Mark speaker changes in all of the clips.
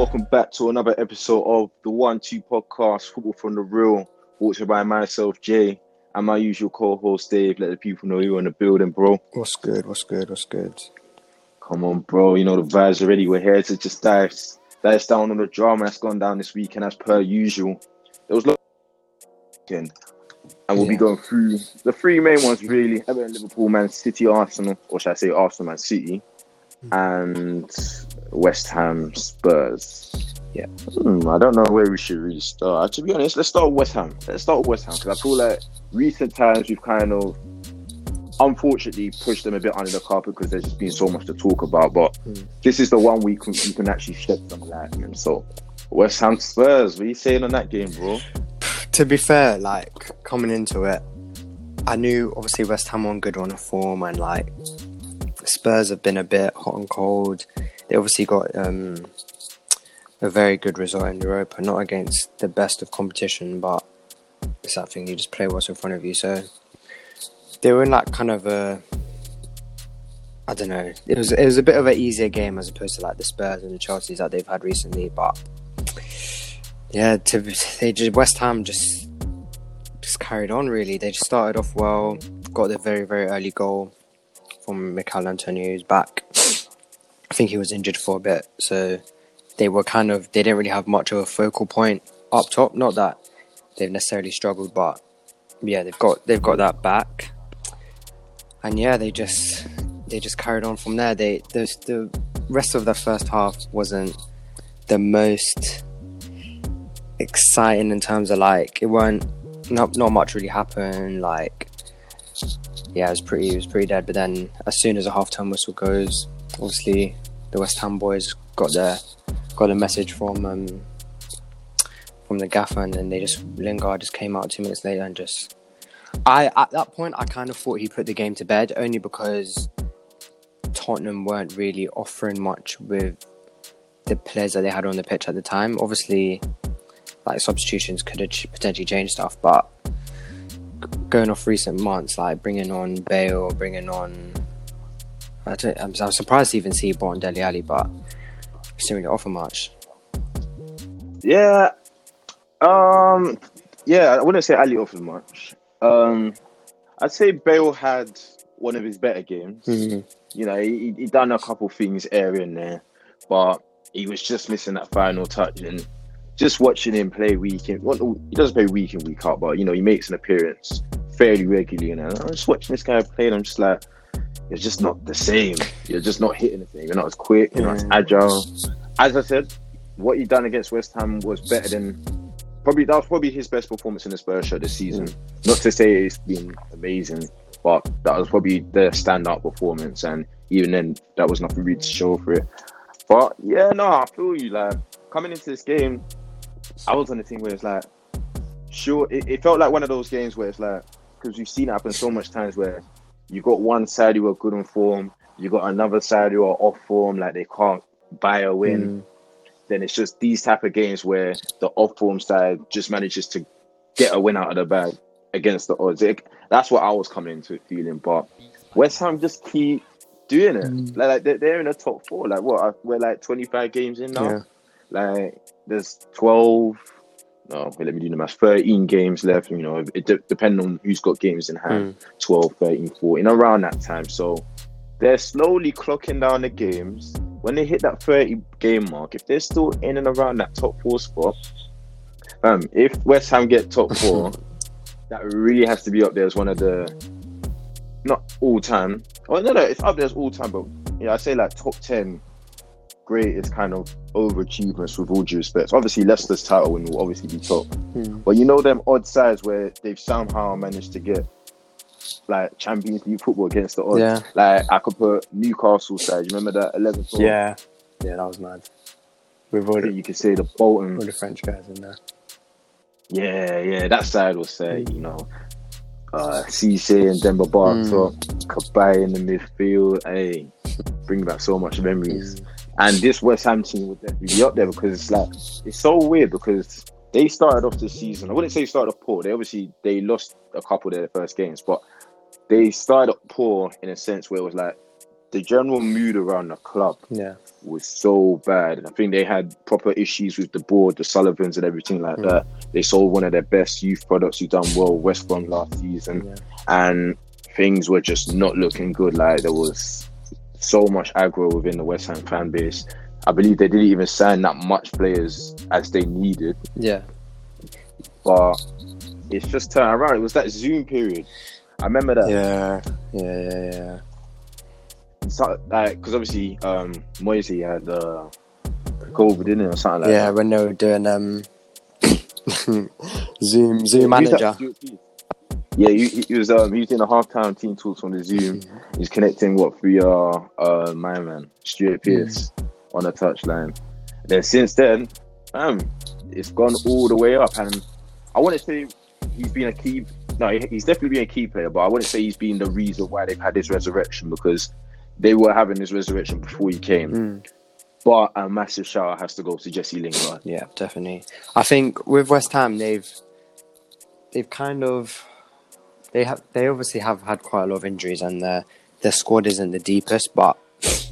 Speaker 1: welcome back to another episode of the One Two Podcast, Football from the Real, brought to you by myself, Jay, and my usual co-host, Dave. Let the people know you're in the building, bro.
Speaker 2: What's good? What's good? What's good?
Speaker 1: Come on, bro. You know the vibes already. We're here to just dive, dive down on the drama that's gone down this weekend, as per usual. There was weekend, and we'll be going through the three main ones really: Everton, Liverpool, Man City, Arsenal, or should I say Arsenal, Man City, and West Ham, Spurs.
Speaker 2: Yeah.
Speaker 1: Hmm, I don't know where we should really start. To be honest, let's start with West Ham. Let's start with West Ham because I feel like recent times we've kind of, unfortunately, pushed them a bit under the carpet because there's just been so much to talk about. But
Speaker 2: Mm.
Speaker 1: this is the one week we can actually shed some light on. So, West Ham Spurs, what are you saying on that game, bro?
Speaker 2: To be fair, like coming into it, I knew obviously West Ham were on good run of form, and like Spurs have been a bit hot and cold. They obviously got um, a very good result in Europa, not against the best of competition, but it's that thing you just play what's in front of you. So they were in like kind of a. I don't know. It was it was a bit of an easier game as opposed to like the Spurs and the Chelseas that they've had recently, but yeah, to they just West Ham just just carried on really. They just started off well, got the very very early goal from Michail Antonio's back. I think he was injured for a bit, so they were kind of they didn't really have much of a focal point up top. Not that they've necessarily struggled, but yeah, they've got they've got that back, and yeah, they just they just carried on from there. They the the rest of the first half wasn't the most exciting in terms of like it weren't not not much really happened like yeah it was pretty it was pretty dead. But then as soon as a half time whistle goes obviously the West Ham boys got their got a message from um from the gaffer and then they just Lingard just came out two minutes later and just I at that point I kind of thought he put the game to bed only because Tottenham weren't really offering much with the players that they had on the pitch at the time. Obviously like substitutions could have potentially changed stuff, but going off recent months, like bringing on Bale, or bringing on, I don't, I'm, I'm surprised to even see Bon Dele Alli, but he didn't really offer much.
Speaker 1: Yeah. Um. Yeah, I wouldn't say Alli offered much. Um, I'd say Bale had one of his better games. You know, he, he done a couple things area in there, but he was just missing that final touch. And just watching him play week in, well, he doesn't play week in week out, but you know, he makes an appearance fairly regularly. you And I'm just watching this guy play, and I'm just like, it's just not the same. You're just not hitting the thing. You're not as quick. You're not as agile. As I said, what he done against West Ham was better than probably that was probably his best performance in the Spurs shirt this season. Not to say it's been amazing, but that was probably the standout performance. And even then, that was nothing really to show for it. But yeah, no, I feel you. Like coming into this game, I was on the thing where it's like, sure, it, it felt like one of those games where it's like, because we've seen it happen so much times where you got one side who are good on form, you got another side who are off form, like they can't buy a win. Then it's just these type of games where the off form side just manages to get a win out of the bag against the odds. It, that's what I was coming into feeling. But West Ham just keep doing it.
Speaker 2: Mm.
Speaker 1: Like, like they're, they're in the top four. Like what? We're like 25 games in now.
Speaker 2: Yeah.
Speaker 1: Like there's 12. No, wait, let me do the math. 13 games left. You know, it de- depending on who's got games in hand. 12, 13, 14, around that time. So they're slowly clocking down the games. When they hit that 30 game mark, if they're still in and around that top four spot, um, if West Ham get top four, that really has to be up there as one of the not all time. Oh no, no, it's up there as all time, but yeah, I say like top 10 greatest kind of overachievements with all due respect. Obviously, Leicester's title win will obviously be top.
Speaker 2: Mm.
Speaker 1: But you know them odd sides where they've somehow managed to get like Champions League football against the odds.
Speaker 2: Yeah.
Speaker 1: Like I could put Newcastle side. You remember that 11th?
Speaker 2: Yeah. Yeah, that was mad. All the,
Speaker 1: You could say the Bolton.
Speaker 2: all the French guys in there.
Speaker 1: Yeah, yeah. That side was say, you know, uh, Cisse and Demba Ba
Speaker 2: Mm.
Speaker 1: Cabaye in the midfield. Hey, bring back so much memories. And this West Ham team would definitely be up there because it's like it's so weird because they started off the season. I wouldn't say started off poor. They obviously they lost a couple of their first games, but they started off poor in a sense where it was like the general mood around the club
Speaker 2: Yeah.
Speaker 1: was so bad. I think they had proper issues with the board, the Sullivans, and everything like
Speaker 2: Mm.
Speaker 1: that. They sold one of their best youth products who done well, West Brom last season,
Speaker 2: Yeah.
Speaker 1: and things were just not looking good. Like there was so much aggro within the West Ham fan base. I believe they didn't even sign that much players as they needed,
Speaker 2: Yeah.
Speaker 1: but it's just turned around. It was that Zoom period. I remember that.
Speaker 2: Yeah. Yeah. Yeah. Yeah.
Speaker 1: So, like, because obviously, um, Moyes had uh, COVID, didn't it, or something like
Speaker 2: yeah,
Speaker 1: that.
Speaker 2: Yeah, when they were doing um Zoom Zoom
Speaker 1: manager. that? Yeah, he, he was um he was doing a halftime team talks on the Zoom. He's connecting what through are uh my man Stuart Pearce on the touchline. Then since then, um, it's gone all the way up, and I want to say he's been a key. No, he's definitely been a key player, but I wouldn't say he's been the reason why they've had this resurrection because they were having this resurrection before he came.
Speaker 2: Mm,
Speaker 1: But a massive shout out has to go to Jesse Lingard.
Speaker 2: yeah, definitely. I think with West Ham, they've they've kind of they have they obviously have had quite a lot of injuries, and their their squad isn't the deepest, but.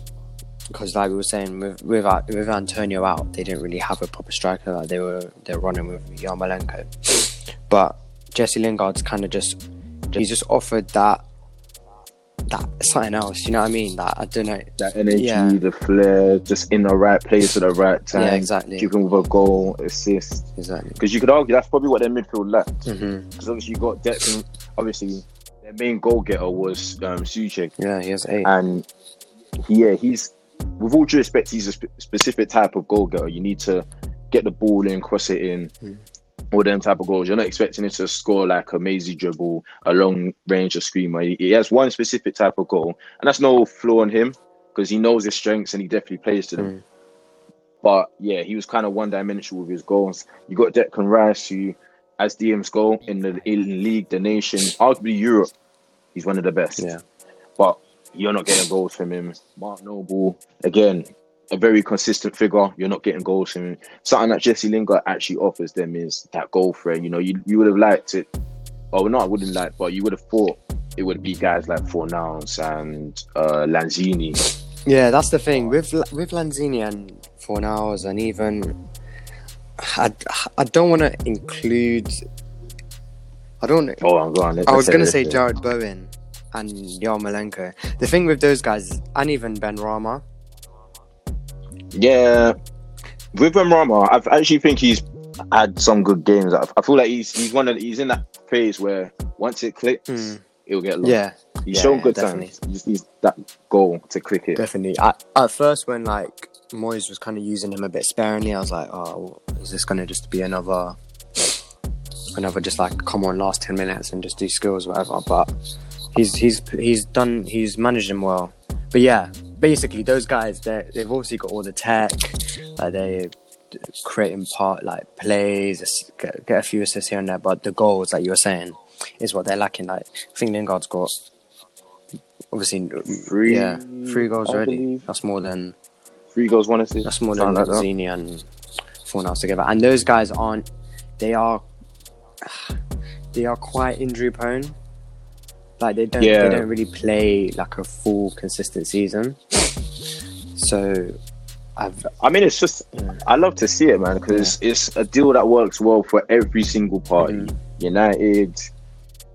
Speaker 2: Because, like we were saying, with with, with Antonio out, they didn't really have a proper striker. Like they were, they were running with Yarmolenko, but Jesse Lingard's kind of just he's just offered that that something else. You know what I mean? That I don't know.
Speaker 1: That energy,
Speaker 2: Yeah.
Speaker 1: the flair, just in the right place at the right time.
Speaker 2: Yeah, exactly.
Speaker 1: Keeping with a goal, assist.
Speaker 2: Exactly.
Speaker 1: Because you could argue that's probably what their midfield lacked. Because obviously you got Declan. Obviously, their main goal getter was um, Soucek,
Speaker 2: Yeah, he has eight.
Speaker 1: and he, yeah, he's with all due respect, he's a spe- specific type of goal getter. You need to get the ball in, cross it in.
Speaker 2: Mm.
Speaker 1: All them type of goals. You're not expecting him to score like a mazy dribble, a long range of screamer. He, he has one specific type of goal, and that's no flaw in him because he knows his strengths and he definitely plays to them.
Speaker 2: Mm.
Speaker 1: But yeah, he was kind of one dimensional with his goals. You got Declan Rice, who, as DM's goal in the in league, the nation, arguably Europe, he's one of the best.
Speaker 2: Yeah.
Speaker 1: But you're not getting goals from him. Mark Noble, again, a very consistent figure. You're not getting goals from him. Something that Jesse Lingard actually offers them is that goal threat. You know, you, you would have liked it. Oh, no, I wouldn't like, but you would have thought it would be guys like Fornals and uh, Lanzini.
Speaker 2: Yeah, that's the thing with with Lanzini and Fornals, and even I, I don't want to include. I don't.
Speaker 1: Oh, I'm going.
Speaker 2: I was gonna say Jarrod Bowen and Yarmolenko. The thing with those guys, and even Benrahma,
Speaker 1: Yeah, with Rama, I actually think he's had some good games. I, I feel like he's he's one of the, he's in that phase where once it clicks,
Speaker 2: Mm.
Speaker 1: it'll get lost.
Speaker 2: yeah,
Speaker 1: he's
Speaker 2: yeah,
Speaker 1: shown good
Speaker 2: definitely.
Speaker 1: times. He just needs that goal to click it.
Speaker 2: definitely. At, at first, when like Moyes was kind of using him a bit sparingly, I was like, oh, is this gonna just be another, another just like come on last ten minutes and just do skills whatever? But he's he's he's done he's managed him well. But yeah, basically those guys they they've obviously got all the tech, like they creating part like plays, get, get a few assists here and there. But the goals, like you were saying, is what they're lacking. Like I think Lingard's got obviously
Speaker 1: Three,
Speaker 2: yeah three goals
Speaker 1: I
Speaker 2: already.
Speaker 1: believe.
Speaker 2: That's more than
Speaker 1: Three goals, one assist.
Speaker 2: that's more than
Speaker 1: like.
Speaker 2: Zini and Fornals together. And those guys aren't. They are. They are quite injury prone. Like they don't.
Speaker 1: Yeah.
Speaker 2: They don't really play like a full consistent season. So, I've
Speaker 1: I mean, it's just
Speaker 2: Yeah.
Speaker 1: I love to see it, man, because it's a deal that works well for every single party.
Speaker 2: Mhm.
Speaker 1: United,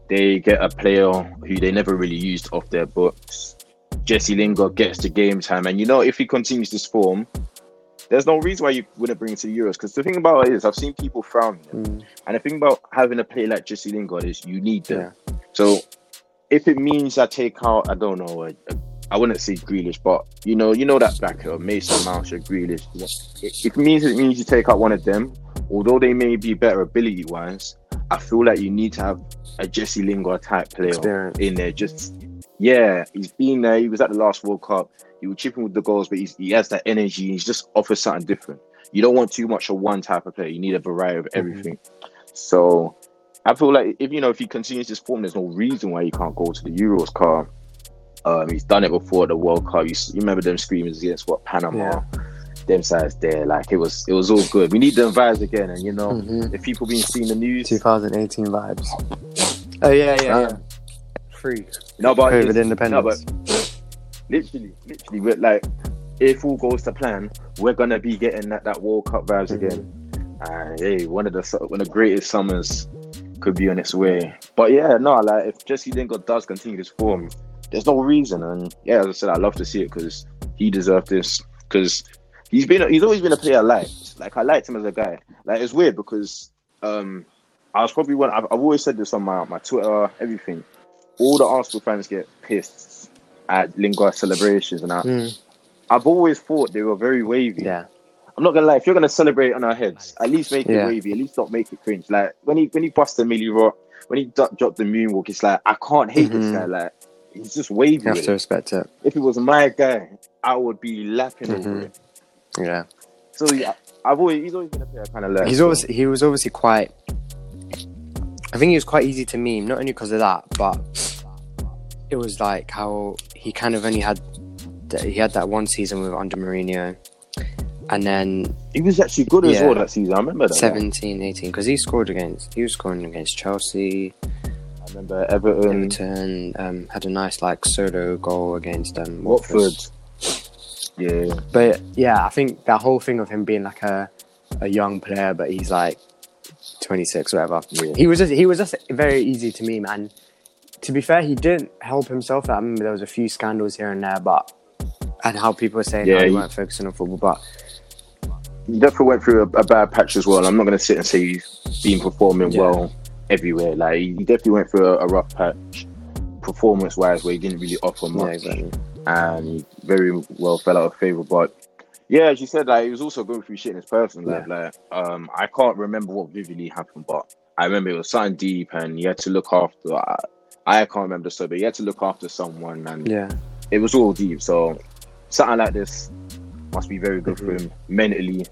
Speaker 1: they get a player who they never really used off their books. Jesse Lingard gets the game time, and you know if he continues this form, there's no reason why you wouldn't bring him to the Euros. Because the thing about it is, I've seen people frown,
Speaker 2: mm,
Speaker 1: and the thing about having a player like Jesse Lingard is you need them.
Speaker 2: yeah.
Speaker 1: So if it means I take out, I don't know, I, I wouldn't say Grealish, but you know, you know that back uh, Mason Mount or Grealish. It, it means it means you take out one of them, although they may be better ability wise. I feel like you need to have a Jesse Lingard type player
Speaker 2: Experience.
Speaker 1: in there. Just yeah, he's been there. He was at the last World Cup. He was chipping with the goals, but he's, he has that energy. He's just offers something different. You don't want too much of one type of player. You need a variety of everything. So I feel like if you know if he continues this form, there's no reason why he can't go to the Euros. Car, um, he's done it before the World Cup. You, you remember them screamers against what Panama, them sides there. Like it was, it was all good. We need them vibes again, and you know,
Speaker 2: Mhm.
Speaker 1: if people been seeing the news,
Speaker 2: 2018 vibes. Oh yeah, yeah, yeah.
Speaker 1: Uh,
Speaker 2: Free
Speaker 1: no, but
Speaker 2: COVID
Speaker 1: it's-
Speaker 2: independence.
Speaker 1: No, but literally, literally, we're like, if all goes to plan, we're gonna be getting that, that World Cup vibes
Speaker 2: Mhm.
Speaker 1: again. And hey, one of the one of the greatest summers could be on its way. But yeah, no, like if Jesse Lingard does continue this form, there's no reason. And yeah, as I said, I love to see it because he deserved this. Because he's been he's always been a player I liked. Like I liked him as a guy. Like it's weird because um I was probably one. I've, I've always said this on my my Twitter, everything. All the Arsenal fans get pissed at Lingard celebrations, and I,
Speaker 2: Mm,
Speaker 1: I've always thought they were very wavy.
Speaker 2: yeah,
Speaker 1: I'm not gonna lie. If you're gonna celebrate on our heads, at least make
Speaker 2: Yeah.
Speaker 1: it wavy. At least not make it cringe. Like when he when he busted Milly Rock, when he dropped the moonwalk, it's like I can't hate this
Speaker 2: Mhm.
Speaker 1: guy. Like he's just wavy.
Speaker 2: you have to respect it.
Speaker 1: If it was my guy, I would be laughing over
Speaker 2: Mhm.
Speaker 1: it.
Speaker 2: Yeah,
Speaker 1: So yeah, I've always he's always been a player kind of like.
Speaker 2: he's always he was obviously quite. I think he was quite easy to meme, not only because of that, but it was like how he kind of only had he had that one season with under Mourinho, and then
Speaker 1: he was actually good as
Speaker 2: Yeah.
Speaker 1: well that season. I remember that.
Speaker 2: 17, 18, because he scored against he was scoring against Chelsea,
Speaker 1: I remember Everton,
Speaker 2: Everton, um, had a nice like solo goal against um,
Speaker 1: Watford. Yeah,
Speaker 2: But yeah, I think that whole thing of him being like a, a young player, but he's like 26 or whatever.
Speaker 1: Yeah.
Speaker 2: He was just he was just very easy to me, man. to be fair, he didn't help himself. I remember there was a few scandals here and there, but and how people were saying
Speaker 1: Yeah,
Speaker 2: how he
Speaker 1: he-
Speaker 2: weren't focusing on football, but
Speaker 1: definitely went through a, a bad patch as well. I'm not gonna sit and say he's been performing
Speaker 2: Yeah.
Speaker 1: well everywhere. Like he definitely went through a, a rough patch, performance wise, where he didn't really offer much.
Speaker 2: yeah, exactly.
Speaker 1: and he very well fell out of favor. But yeah, as you said, like he was also going through shit in his personal life. Like um, I can't remember what vividly happened, but I remember it was something deep, and he had to look after. I, I can't remember so, but he had to look after someone, and
Speaker 2: Yeah,
Speaker 1: it was all deep. So something like this must be very good
Speaker 2: Mhm.
Speaker 1: for him mentally,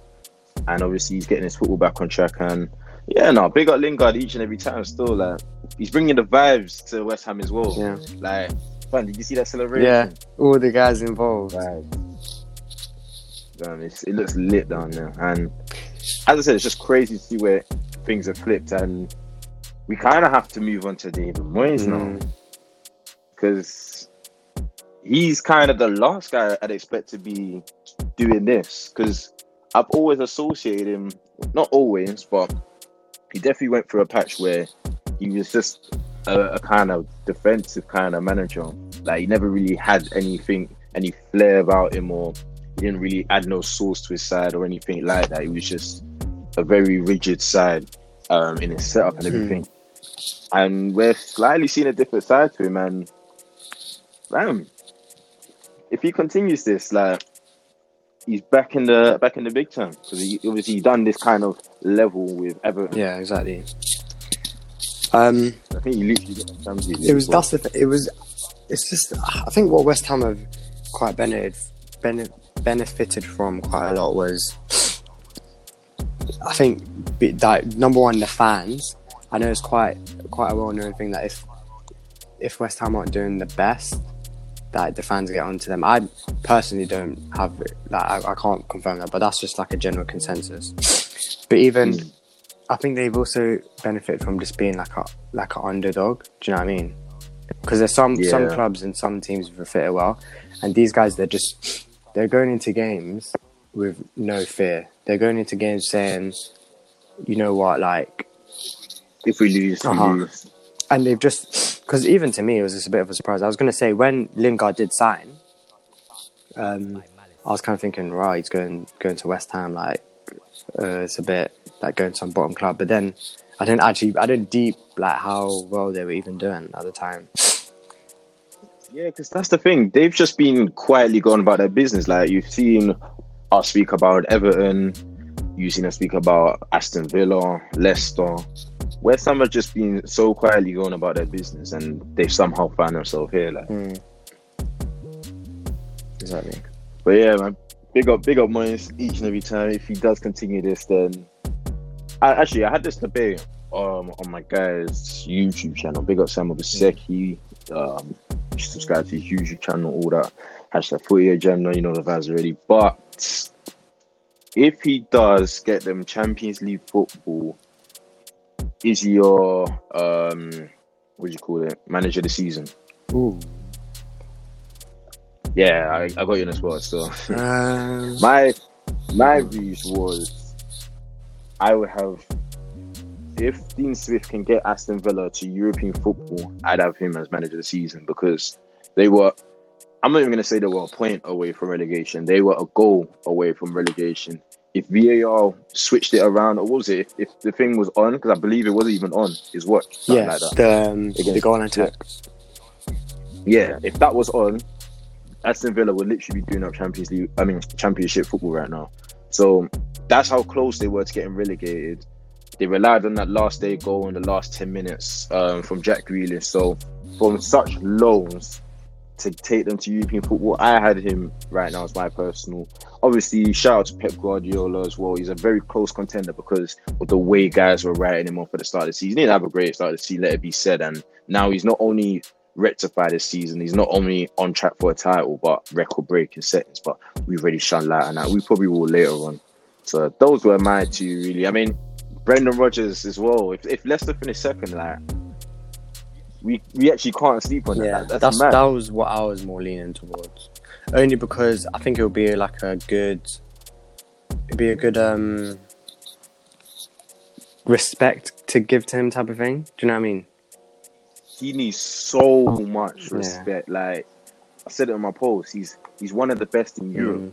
Speaker 1: and obviously he's getting his football back on track. And yeah, no, big up Lingard each and every time. Still, like he's bringing the vibes to West Ham as well.
Speaker 2: yeah,
Speaker 1: Like, fun, did you see that celebration?
Speaker 2: yeah. All the guys involved.
Speaker 1: Right. Damn, it's, it looks lit down there. And as I said, it's just crazy to see where things have flipped. And we kind of have to move on to David Moyes now
Speaker 2: Mm,
Speaker 1: because he's kind of the last guy I'd expect to be doing this. Because I've always associated him, not always, but he definitely went through a patch where he was just a, a kind of defensive kind of manager. Like he never really had anything, any flair about him, or he didn't really add no sauce to his side or anything like that. He was just a very rigid side um, in his setup and
Speaker 2: Hmm.
Speaker 1: everything. And we're slightly seeing a different side to him. And damn, if he continues this, like he's back in the back in the big time because he obviously done this kind of level with Everton.
Speaker 2: yeah, exactly. Um,
Speaker 1: I think he literally got the Champions League.
Speaker 2: it was that's the th- it was. It's just I think what West Ham have quite benefited bene- benefited from quite a lot was I think that number one the fans. I know it's quite quite a well known thing that if if West Ham aren't doing the best, that the fans get onto them. I personally don't have that. I, I can't confirm that, but that's just like a general consensus. But even
Speaker 1: Mm.
Speaker 2: I think they've also benefited from just being like a like an underdog. Do you know what I mean? Because there's some some clubs and some teams that fit it well, and these guys they're just they're going into games with no fear. They're going into games saying, you know what, like,
Speaker 1: If we lose,
Speaker 2: Uh-huh.
Speaker 1: lose.
Speaker 2: And they've just because even to me it was just a bit of a surprise. I was going to say when Lingard did sign, um, I was kind of thinking, right, he's going going to West Ham, like uh, it's a bit like going to some bottom club. But then I didn't actually, I didn't deep like how well they were even doing at the time.
Speaker 1: Yeah, because that's the thing. They've just been quietly going about their business. Like you've seen us speak about Everton, you've seen us speak about Aston Villa, Leicester. West Ham have just been so quietly going about their business, and they've somehow found themselves here. Like,
Speaker 2: Hmm. Exactly.
Speaker 1: but yeah, man, big up, big up Moyes each and every time. If he does continue this, then I, actually I had this debate um on my guy's YouTube channel. Big up Sam Obaseki. Um, subscribe to his YouTube channel, all that. Hashtag footy agenda, you know the vibes already. But if he does get them Champions League football, is your um what do you call it? Manager of the season?
Speaker 2: Ooh.
Speaker 1: Yeah, I, I got you in the spot. So
Speaker 2: Um,
Speaker 1: my my views was I would have if Dean Smith can get Aston Villa to European football, I'd have him as manager of the season because they were. I'm not even going to say they were a point away from relegation. They were a goal away from relegation. If VAR switched it around, or what was it? If, the thing was on, because I believe it wasn't even on, is what
Speaker 2: yeah,
Speaker 1: like that.
Speaker 2: the um, the
Speaker 1: Against-
Speaker 2: goal attack.
Speaker 1: Yeah, if that was on, Aston Villa would literally be doing up Champions League. I mean, Championship football right now. So that's how close they were to getting relegated. They relied on that last day goal in the last ten minutes um, from Jack Grealish. So from such lows to take them to European football, I had him right now as my personal. Obviously, shout out to Pep Guardiola as well. He's a very close contender because of the way guys were writing him off at the start of the season. He didn't have a great start of the season, let it be said. And now he's not only rectified this season. He's not only on track for a title, but record breaking settings. But we've already shone light on that. We probably will later on. So those were my two, really. I mean, Brendan Rodgers as well. If, if Leicester finish second, like we we actually can't sleep on that.
Speaker 2: Yeah,
Speaker 1: That- that's,
Speaker 2: that's that was what I was more leaning towards. Only because I think it would be like a good, it'd be a good um respect to give to him type of thing. Do you know what I mean?
Speaker 1: he needs so much
Speaker 2: Yeah.
Speaker 1: respect. Like I said it in my post, he's he's one of the best in Europe.
Speaker 2: Mm.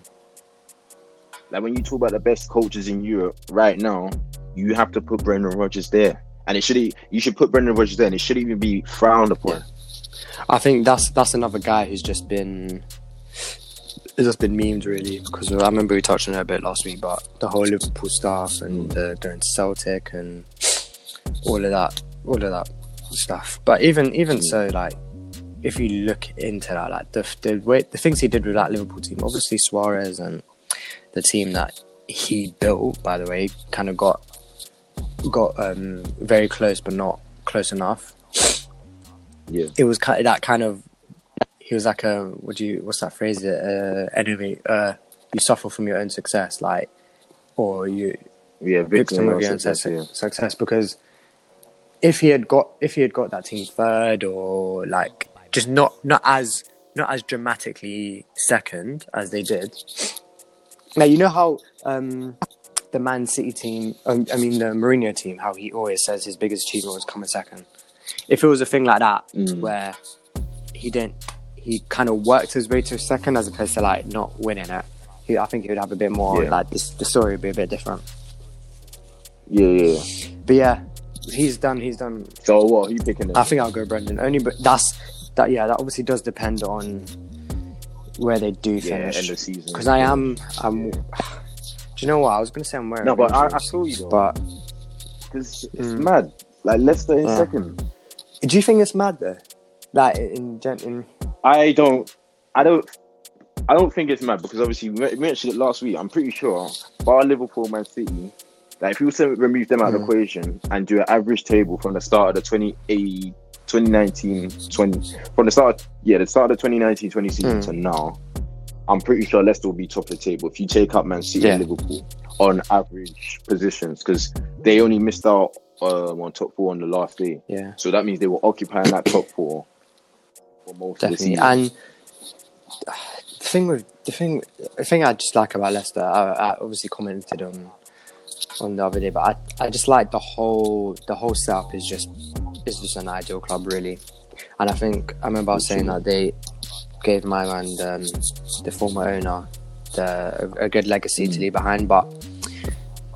Speaker 1: Like when you talk about the best coaches in Europe right now, you have to put Brendan Rodgers there. And it should you should put Brendan Rodgers there and it shouldn't even be frowned upon.
Speaker 2: I think that's that's another guy who's just been it's just been memed really because I remember we touched on it a bit last week, but the whole Liverpool stuff and uh, Celtic and all of that, all of that stuff. But even even so, like if you look into that, like the the way the things he did with that Liverpool team, obviously Suarez and the team that he built, by the way, kind of got got um, very close, but not close enough
Speaker 1: Yeah.
Speaker 2: it was kind of that kind of he was like a what do you what's that phrase uh enemy uh you suffer from your own success like or you
Speaker 1: Yeah,
Speaker 2: victim of
Speaker 1: of
Speaker 2: your own
Speaker 1: success,
Speaker 2: success,
Speaker 1: yeah.
Speaker 2: success because if he had got if he had got that team third or like just not not as not as dramatically second as they did now you know how um the Man City team um, I mean the Mourinho team how he always says his biggest achievement was coming second if it was a thing like that
Speaker 1: Mm.
Speaker 2: where he didn't he kind of worked his way to second as opposed to like not winning it he, I think he would have a bit more
Speaker 1: Yeah.
Speaker 2: like this the story would be a bit different
Speaker 1: Yeah, yeah.
Speaker 2: but yeah, he's done. He's done.
Speaker 1: So what? Who you picking? Then?
Speaker 2: I think I'll go Brendan. Only, but that's that. Yeah, that obviously does depend on where they do
Speaker 1: yeah,
Speaker 2: finish.
Speaker 1: end of season.
Speaker 2: Because I am. I'm. Do you know what? I was gonna say I'm wearing.
Speaker 1: No, but I, I saw you.
Speaker 2: But
Speaker 1: Because it's
Speaker 2: Mm.
Speaker 1: mad. Like Leicester in
Speaker 2: Yeah.
Speaker 1: second.
Speaker 2: do you think it's mad though? Like in gen- in
Speaker 1: I don't. I don't. I don't think it's mad because obviously we mentioned it last week. I'm pretty sure bar Liverpool, Man City. Like if you were to remove them out of the
Speaker 2: Mm.
Speaker 1: equation and do an average table from the start of the 20, 2019 20 from the start yeah the start of the 2019 20 season
Speaker 2: Mm.
Speaker 1: to now I'm pretty sure Leicester will be top of the table if you take up Man City and Liverpool on average positions because they only missed out um, on top four on the last day.
Speaker 2: Yeah,
Speaker 1: so that means they were occupying that top four for most
Speaker 2: definitely.
Speaker 1: of the season.
Speaker 2: And the thing with the thing, the thing I just like about Leicester, I, I obviously commented on on the other day, but I, I just like the whole the whole setup is just is just an ideal club really, and I think I remember I was saying that they gave my man um, the former owner the a, a good legacy to leave behind, but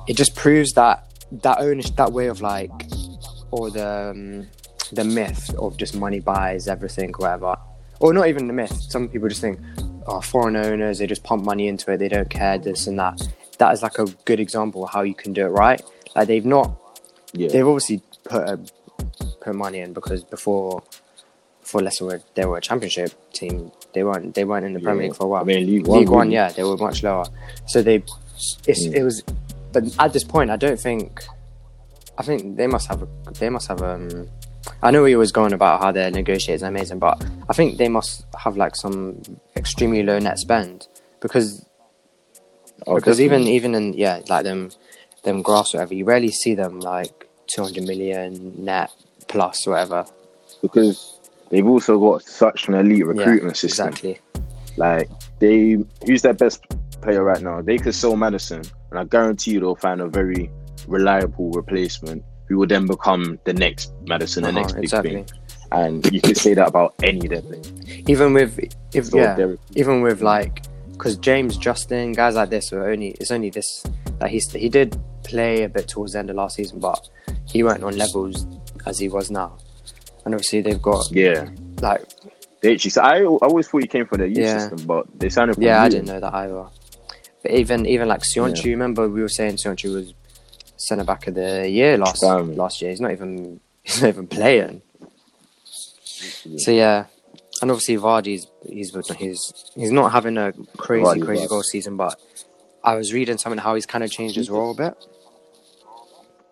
Speaker 2: it just proves that that ownership that way of like or the um, the myth of just money buys everything whatever. Or not even the myth. Some people just think oh foreign owners they just pump money into it they don't care this and that. That is like a good example of how you can do it right. Like they've not
Speaker 1: yeah.
Speaker 2: they've obviously put a, put money in because before before Leicester were they were a championship team they weren't they weren't in the Premier
Speaker 1: Yeah.
Speaker 2: League for a while
Speaker 1: I mean, League One.
Speaker 2: League One, yeah, they were much lower. So they, it's,
Speaker 1: Mm.
Speaker 2: it was, but at this point, I don't think, I think they must have, a, they must have. Um, I know he was going about how their negotiators are amazing, but I think they must have like some extremely low net spend because
Speaker 1: Oh,
Speaker 2: because
Speaker 1: definitely.
Speaker 2: even even in yeah like them them grass or whatever, you rarely see them like two hundred million net plus whatever.
Speaker 1: because they've also got such an elite recruitment
Speaker 2: yeah,
Speaker 1: system.
Speaker 2: Exactly.
Speaker 1: Like they, who's their best player right now? They could sell Madison, and I guarantee you they'll find a very reliable replacement who will then become the next Madison, the
Speaker 2: Uh-huh,
Speaker 1: next big
Speaker 2: exactly.
Speaker 1: thing. And you could say that about any of their players.
Speaker 2: Even with if
Speaker 1: So
Speaker 2: yeah,
Speaker 1: they're-
Speaker 2: even with like because James Justin guys like this are only it's only this that he's he did play a bit towards the end of last season, but he weren't on levels as he was now. And obviously they've got
Speaker 1: Yeah,
Speaker 2: like
Speaker 1: they actually. So I, I always thought he came from the youth
Speaker 2: Yeah.
Speaker 1: system, but they signed him. From
Speaker 2: yeah, I didn't know that either. But even even like Soyuncu, remember we were saying Soyuncu was centre back of the year last
Speaker 1: Damn.
Speaker 2: last year. He's not even he's not even playing. So yeah, and obviously Vardy's he's he's he's not having a crazy
Speaker 1: Vardy,
Speaker 2: crazy goal season, but I was reading something how he's kind of changed his role a bit.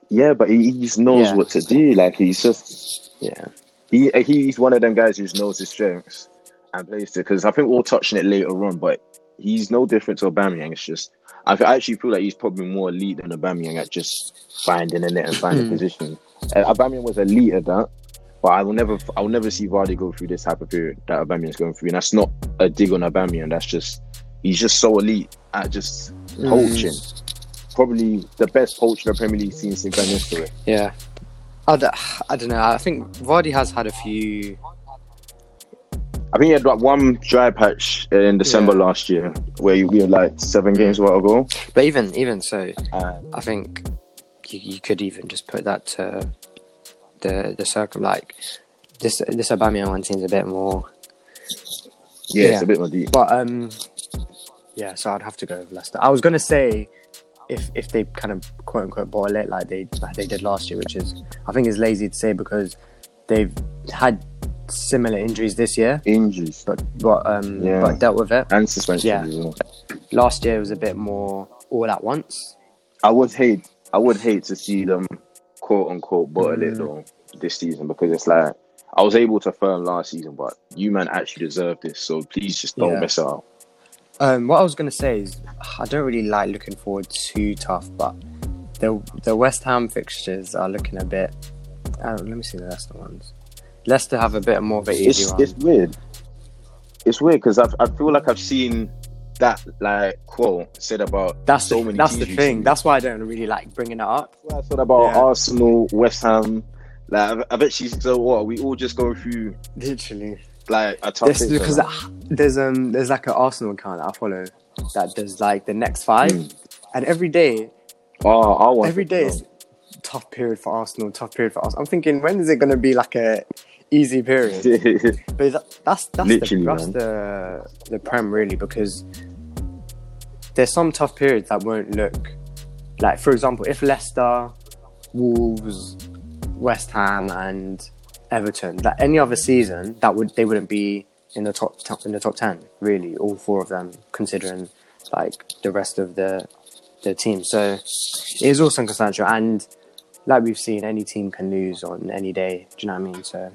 Speaker 1: Yeah, but he, he just knows
Speaker 2: Yeah.
Speaker 1: what to do. Like he's just
Speaker 2: Yeah,
Speaker 1: he he's one of them guys who knows his strengths and plays it. Because I think we'll touch on it later on, but he's no different to Aubameyang. It's just I actually feel like he's probably more elite than Aubameyang at just finding a net and finding
Speaker 2: Hmm.
Speaker 1: position. Uh, Aubameyang was elite at that, but I will never I will never see Vardy go through this type of period that Aubameyang's going through. And that's not a dig on Aubameyang. That's just he's just so elite at just
Speaker 2: Mm.
Speaker 1: poaching. Probably the best poacher in the Premier League seen since Nistelrooy.
Speaker 2: yeah. I don't, I don't know. I think Vardy has had a few.
Speaker 1: I think he had like one dry patch in December last year where we had like seven games without a goal.
Speaker 2: But even even so,
Speaker 1: And
Speaker 2: I think you, you could even just put that to the the circle like this this Aubameyang one seems a bit more.
Speaker 1: yeah, it's
Speaker 2: Yeah.
Speaker 1: a bit more deep.
Speaker 2: But um, yeah. So I'd have to go with Leicester. I was gonna say if if they kind of quote unquote boil it like they like they did last year, which is I think is lazy to say because they've had similar injuries this year,
Speaker 1: Injuries
Speaker 2: but but um
Speaker 1: Yeah.
Speaker 2: but dealt with it.
Speaker 1: and suspension.
Speaker 2: Yeah.
Speaker 1: well.
Speaker 2: Last year was a bit more all at once.
Speaker 1: I would hate I would hate to see them quote unquote it
Speaker 2: Mm.
Speaker 1: though this season because it's like I was able to firm last season, but you man actually deserve this. So please just don't
Speaker 2: Yeah.
Speaker 1: mess it up.
Speaker 2: Um, what I was gonna say is I don't really like looking forward too tough, but the the West Ham fixtures are looking a bit. Uh, let me see the Leicester ones. Leicester have a bit more of an easy
Speaker 1: It's
Speaker 2: one.
Speaker 1: it's weird. It's weird because I I feel like I've seen that like quote said about
Speaker 2: that's
Speaker 1: so
Speaker 2: the,
Speaker 1: many
Speaker 2: that's the thing. That's why I don't really like bringing it up.
Speaker 1: That's what I thought about
Speaker 2: Yeah.
Speaker 1: Arsenal, West Ham. Like, I- I bet she's so what we all just go through
Speaker 2: Literally,
Speaker 1: like a tough
Speaker 2: This- because there's um there's like an Arsenal account that I follow that does like the next five,
Speaker 1: Mm.
Speaker 2: and every day
Speaker 1: oh, I want
Speaker 2: every day is tough period for Arsenal, tough period for Arsenal. I'm thinking when is it gonna be like a easy period? But that, that's that's
Speaker 1: Literally,
Speaker 2: the, that's
Speaker 1: man.
Speaker 2: the the prem really because there's some tough periods that won't look like, for example, if Leicester, Wolves, West Ham, and Everton, that any other season that would they wouldn't be in the top, top in the top ten really, all four of them considering like the rest of the the team. So it is all circumstantial and. Like we've seen, any team can lose on any day. Do you know what I mean? So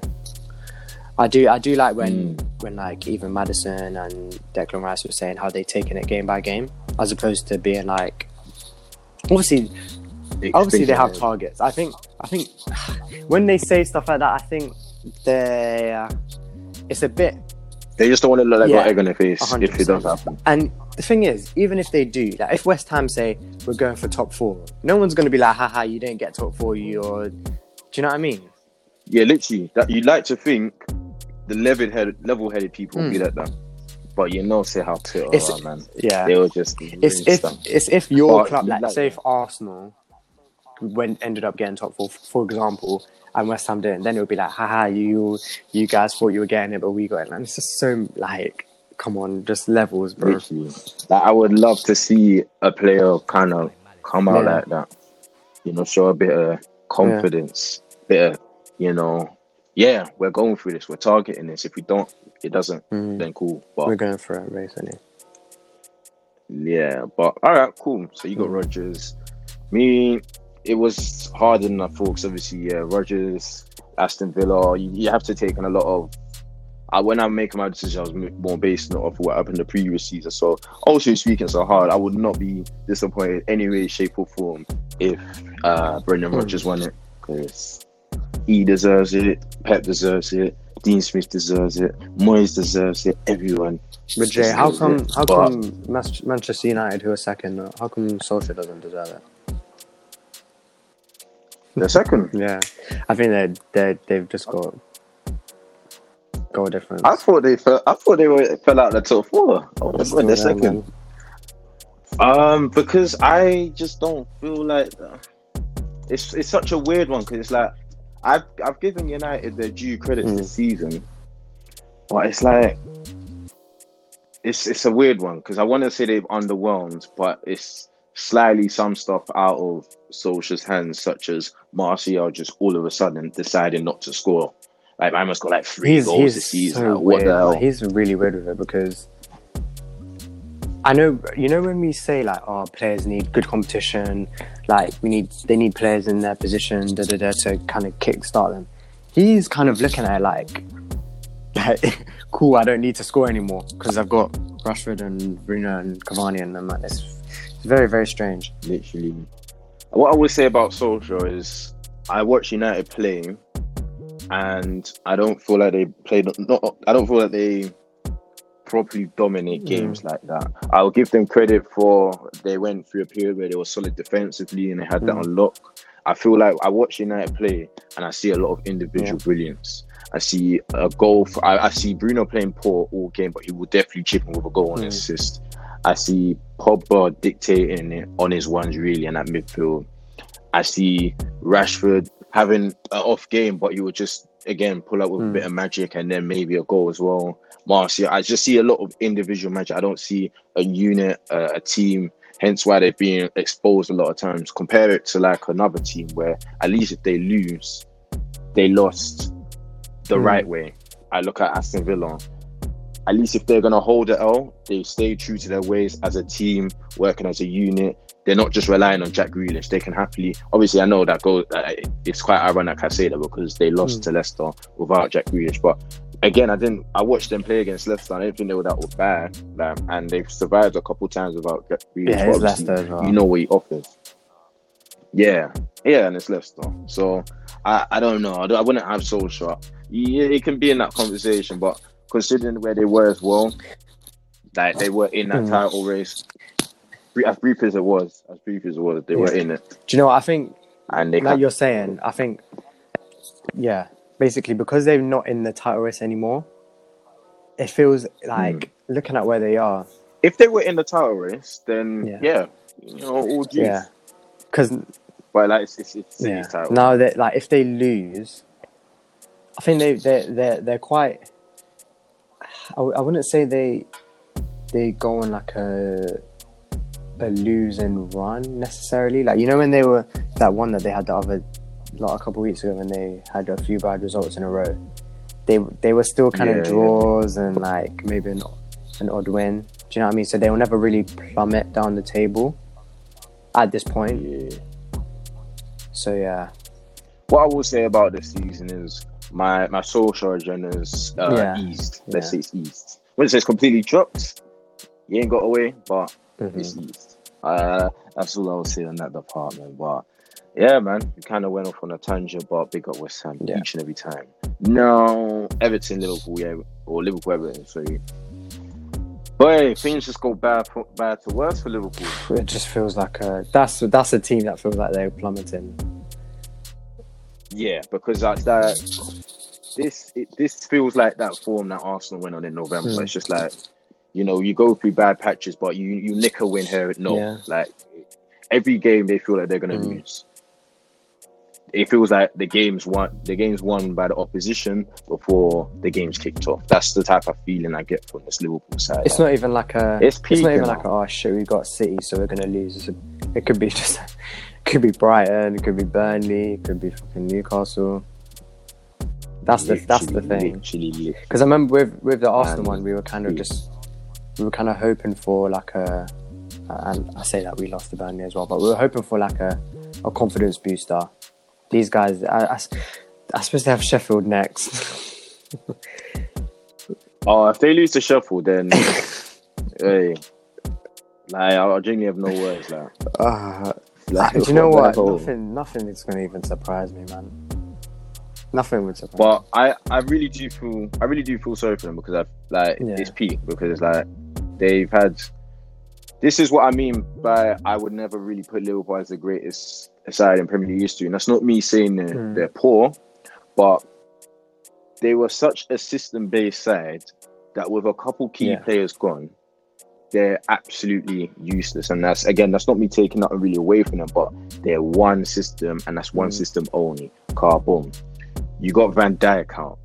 Speaker 2: I do I do like when hmm. when like even Madison and Declan Rice were saying how they taken it game by game as opposed to being like obviously obviously they have targets. I think I think when they say stuff like that, I think they uh, it's a bit
Speaker 1: They just don't want to look like
Speaker 2: Yeah,
Speaker 1: got egg on their face if it
Speaker 2: 100%.
Speaker 1: does happen.
Speaker 2: and the thing is, even if they do, like if West Ham say we're going for top four, no one's gonna be like, haha, you didn't get top four, you or do you know what I mean?
Speaker 1: Yeah, literally. That you like to think the level headed level headed people will be
Speaker 2: Mm.
Speaker 1: like that. But you know say how Twitter
Speaker 2: It's-
Speaker 1: are, man.
Speaker 2: Yeah.
Speaker 1: They will just
Speaker 2: it's if
Speaker 1: stuff.
Speaker 2: it's if your
Speaker 1: But
Speaker 2: club, like,
Speaker 1: like
Speaker 2: say if Arsenal went ended up getting top four, for example, and West Ham didn't, then it would be like, haha, you you guys thought you were getting it, but we got it. And it's just so like, come on, just levels, bro.
Speaker 1: Literally. Like I would love to see a player kind of come out
Speaker 2: Yeah.
Speaker 1: like that. You know, show a bit of confidence, bit of, you know, yeah, we're going through this, we're targeting this. If we don't, it doesn't,
Speaker 2: Mm.
Speaker 1: then cool.
Speaker 2: We're going for it, basically.
Speaker 1: yeah, but all right, cool. So you got
Speaker 2: Mm.
Speaker 1: Rodgers. Me, it was harder than I thought. Cause obviously, yeah, Rodgers, Aston Villa. You, you have to take on a lot of. I, when I'm making my decision, I was more based off what happened the previous season. So, also speaking so hard, I would not be disappointed any way, shape, or form if uh, Brendan
Speaker 2: Mm.
Speaker 1: Rodgers won it because he deserves it. Pep deserves it. Dean Smith deserves it. Moyes deserves it. Everyone.
Speaker 2: But Jay, how come
Speaker 1: it.
Speaker 2: how come Manchester United, who are second, how come Solskjaer doesn't deserve it?
Speaker 1: The second?
Speaker 2: Yeah, I think they they they've just got goal difference.
Speaker 1: I thought they fell. I thought they were fell out the top four. Oh,
Speaker 2: They're
Speaker 1: that's
Speaker 2: still
Speaker 1: the
Speaker 2: there,
Speaker 1: second.
Speaker 2: man.
Speaker 1: Um, because I just don't feel like it's it's such a weird one because it's like I've I've given United their due credit
Speaker 2: Mm.
Speaker 1: this season, but it's like it's it's a weird one because I want to say they've underwhelmed, but it's slightly some stuff out of Solskjaer's hands, such as Martial just all of a sudden deciding not to score. Like I must got like three
Speaker 2: He's
Speaker 1: goals
Speaker 2: he's
Speaker 1: this season.
Speaker 2: so
Speaker 1: Like, what the hell?
Speaker 2: Like, he's really weird with it because I know you know when we say like, oh, players need good competition, like we need they need players in their position, da da da, to kind of kickstart them. He's kind of looking at it like, like, cool, I don't need to score anymore because I've got Rashford and Bruno and Cavani and them. Like, it's very very strange.
Speaker 1: literally. What I would say about Solskjaer is I watch United play, and I don't feel like they played. Not, I don't feel like they properly dominate games like that. I'll give them credit for they went through a period where they were solid defensively and they had that
Speaker 2: Mm.
Speaker 1: on lock. I feel like I watch United play and I see a lot of individual brilliance. I see a goal. For, I, I see Bruno playing poor all game, but he will definitely chip in with a goal and
Speaker 2: Mm.
Speaker 1: assist. I see Pogba dictating it on his ones really in that midfield. I see Rashford having an off game, but he would just again pull up with a
Speaker 2: Mm.
Speaker 1: bit of magic and then maybe a goal as well. Martial, I just see a lot of individual magic. I don't see a unit, uh, a team. Hence why they're being exposed a lot of times. Compare it to like another team where at least if they lose, they lost the
Speaker 2: Mm.
Speaker 1: right way. I look at Aston Villa. At least if they're gonna hold it L, they stay true to their ways as a team, working as a unit. They're not just relying on Jack Grealish. They can happily. Obviously, I know that goal. Uh, it's quite ironic I say that because they lost
Speaker 2: Mm.
Speaker 1: to Leicester without Jack Grealish. But again, I didn't. I watched them play against Leicester. I didn't think they were that bad, like, and they've survived a couple times without Jack Grealish.
Speaker 2: Yeah, it's Leicester well.
Speaker 1: You know what he offers. Yeah, yeah, and it's Leicester. So I, I don't know. I, don't, I wouldn't have Solskjaer. Yeah, it can be in that conversation, but considering where they were as well, like they were in that
Speaker 2: Mm.
Speaker 1: title race. As brief as it was, as brief as it was, they were in it,
Speaker 2: Do you know what I think?
Speaker 1: and they
Speaker 2: like
Speaker 1: had,
Speaker 2: you're saying, I think, yeah, basically because they're not in the title race anymore, it feels like
Speaker 1: Hmm.
Speaker 2: looking at where they are.
Speaker 1: If they were in the title race, then
Speaker 2: Yeah.
Speaker 1: yeah, you know, all due.
Speaker 2: Yeah, because
Speaker 1: But like it's it's, it's
Speaker 2: yeah,
Speaker 1: title.
Speaker 2: now that like if they lose, I think they they they they're quite. I, w- I wouldn't say they they go on like a a losing run necessarily. Like you know when they were that one that they had the other like a couple of weeks ago when they had a few bad results in a row. They they were still kind
Speaker 1: Yeah,
Speaker 2: of
Speaker 1: yeah.
Speaker 2: draws and like maybe an an odd win. Do you know what I mean? So they will never really plummet down the table at this point.
Speaker 1: Yeah.
Speaker 2: So yeah,
Speaker 1: What I will say about this season is my my social agenda is uh,
Speaker 2: Yeah.
Speaker 1: eased. Let's
Speaker 2: Yeah.
Speaker 1: say it's eased. When it says completely dropped, you ain't got away, but
Speaker 2: Mhm.
Speaker 1: it's eased. Uh, that's all I would say on that department. But yeah, man, we kind of went off on a tangent, but big up West Ham
Speaker 2: Yeah.
Speaker 1: each and every time. No, Everton, Liverpool, yeah, or Liverpool, Everton. Sorry. Boy, things just go bad, for, bad to worse for Liverpool.
Speaker 2: it just feels like a that's that's a team that feels like they're plummeting.
Speaker 1: Yeah, because that's that. This it, this feels like that form that Arsenal went on in November.
Speaker 2: Hmm.
Speaker 1: It's just like you know you go through bad patches, but you you nick a win here. No,
Speaker 2: Yeah.
Speaker 1: like every game they feel like they're gonna
Speaker 2: Hmm.
Speaker 1: lose. It feels like the game's won. The game's won by the opposition before the game's kicked off. That's the type of feeling I get from this Liverpool side.
Speaker 2: It's not even like a.
Speaker 1: It's
Speaker 2: It's, not even like a, oh shit, we got City, so we're gonna lose. It could be just, it could be Brighton, it could be Burnley, it could be fucking Newcastle. That's the that's the thing. Because I remember with with the Arsenal one, we were kind of just we were kind of hoping for like a, and I say that we lost to Burnley as well, but we were hoping for like a, a confidence booster. These guys, I, I, I suppose they have Sheffield next.
Speaker 1: Oh, if they lose to Sheffield, then hey, like I I genuinely have no words. Like,
Speaker 2: Uh,
Speaker 1: like
Speaker 2: do you know what?
Speaker 1: oh.
Speaker 2: Nothing, nothing is going to even surprise me, man. Nothing would surprise.
Speaker 1: But I, I really do feel I really do feel sorry for them because I've like
Speaker 2: Yeah.
Speaker 1: it's peak because it's like they've had this is what I mean by I would never really put Liverpool as the greatest side in Premier League history. And that's not me saying they're,
Speaker 2: Mm.
Speaker 1: they're poor, but they were such a system based side that with a couple key
Speaker 2: Yeah.
Speaker 1: players gone, they're absolutely useless. And that's again, that's not me taking nothing really away from them, but they're one system and that's one
Speaker 2: Mm.
Speaker 1: system only. Car boom. You got Van Dijk out.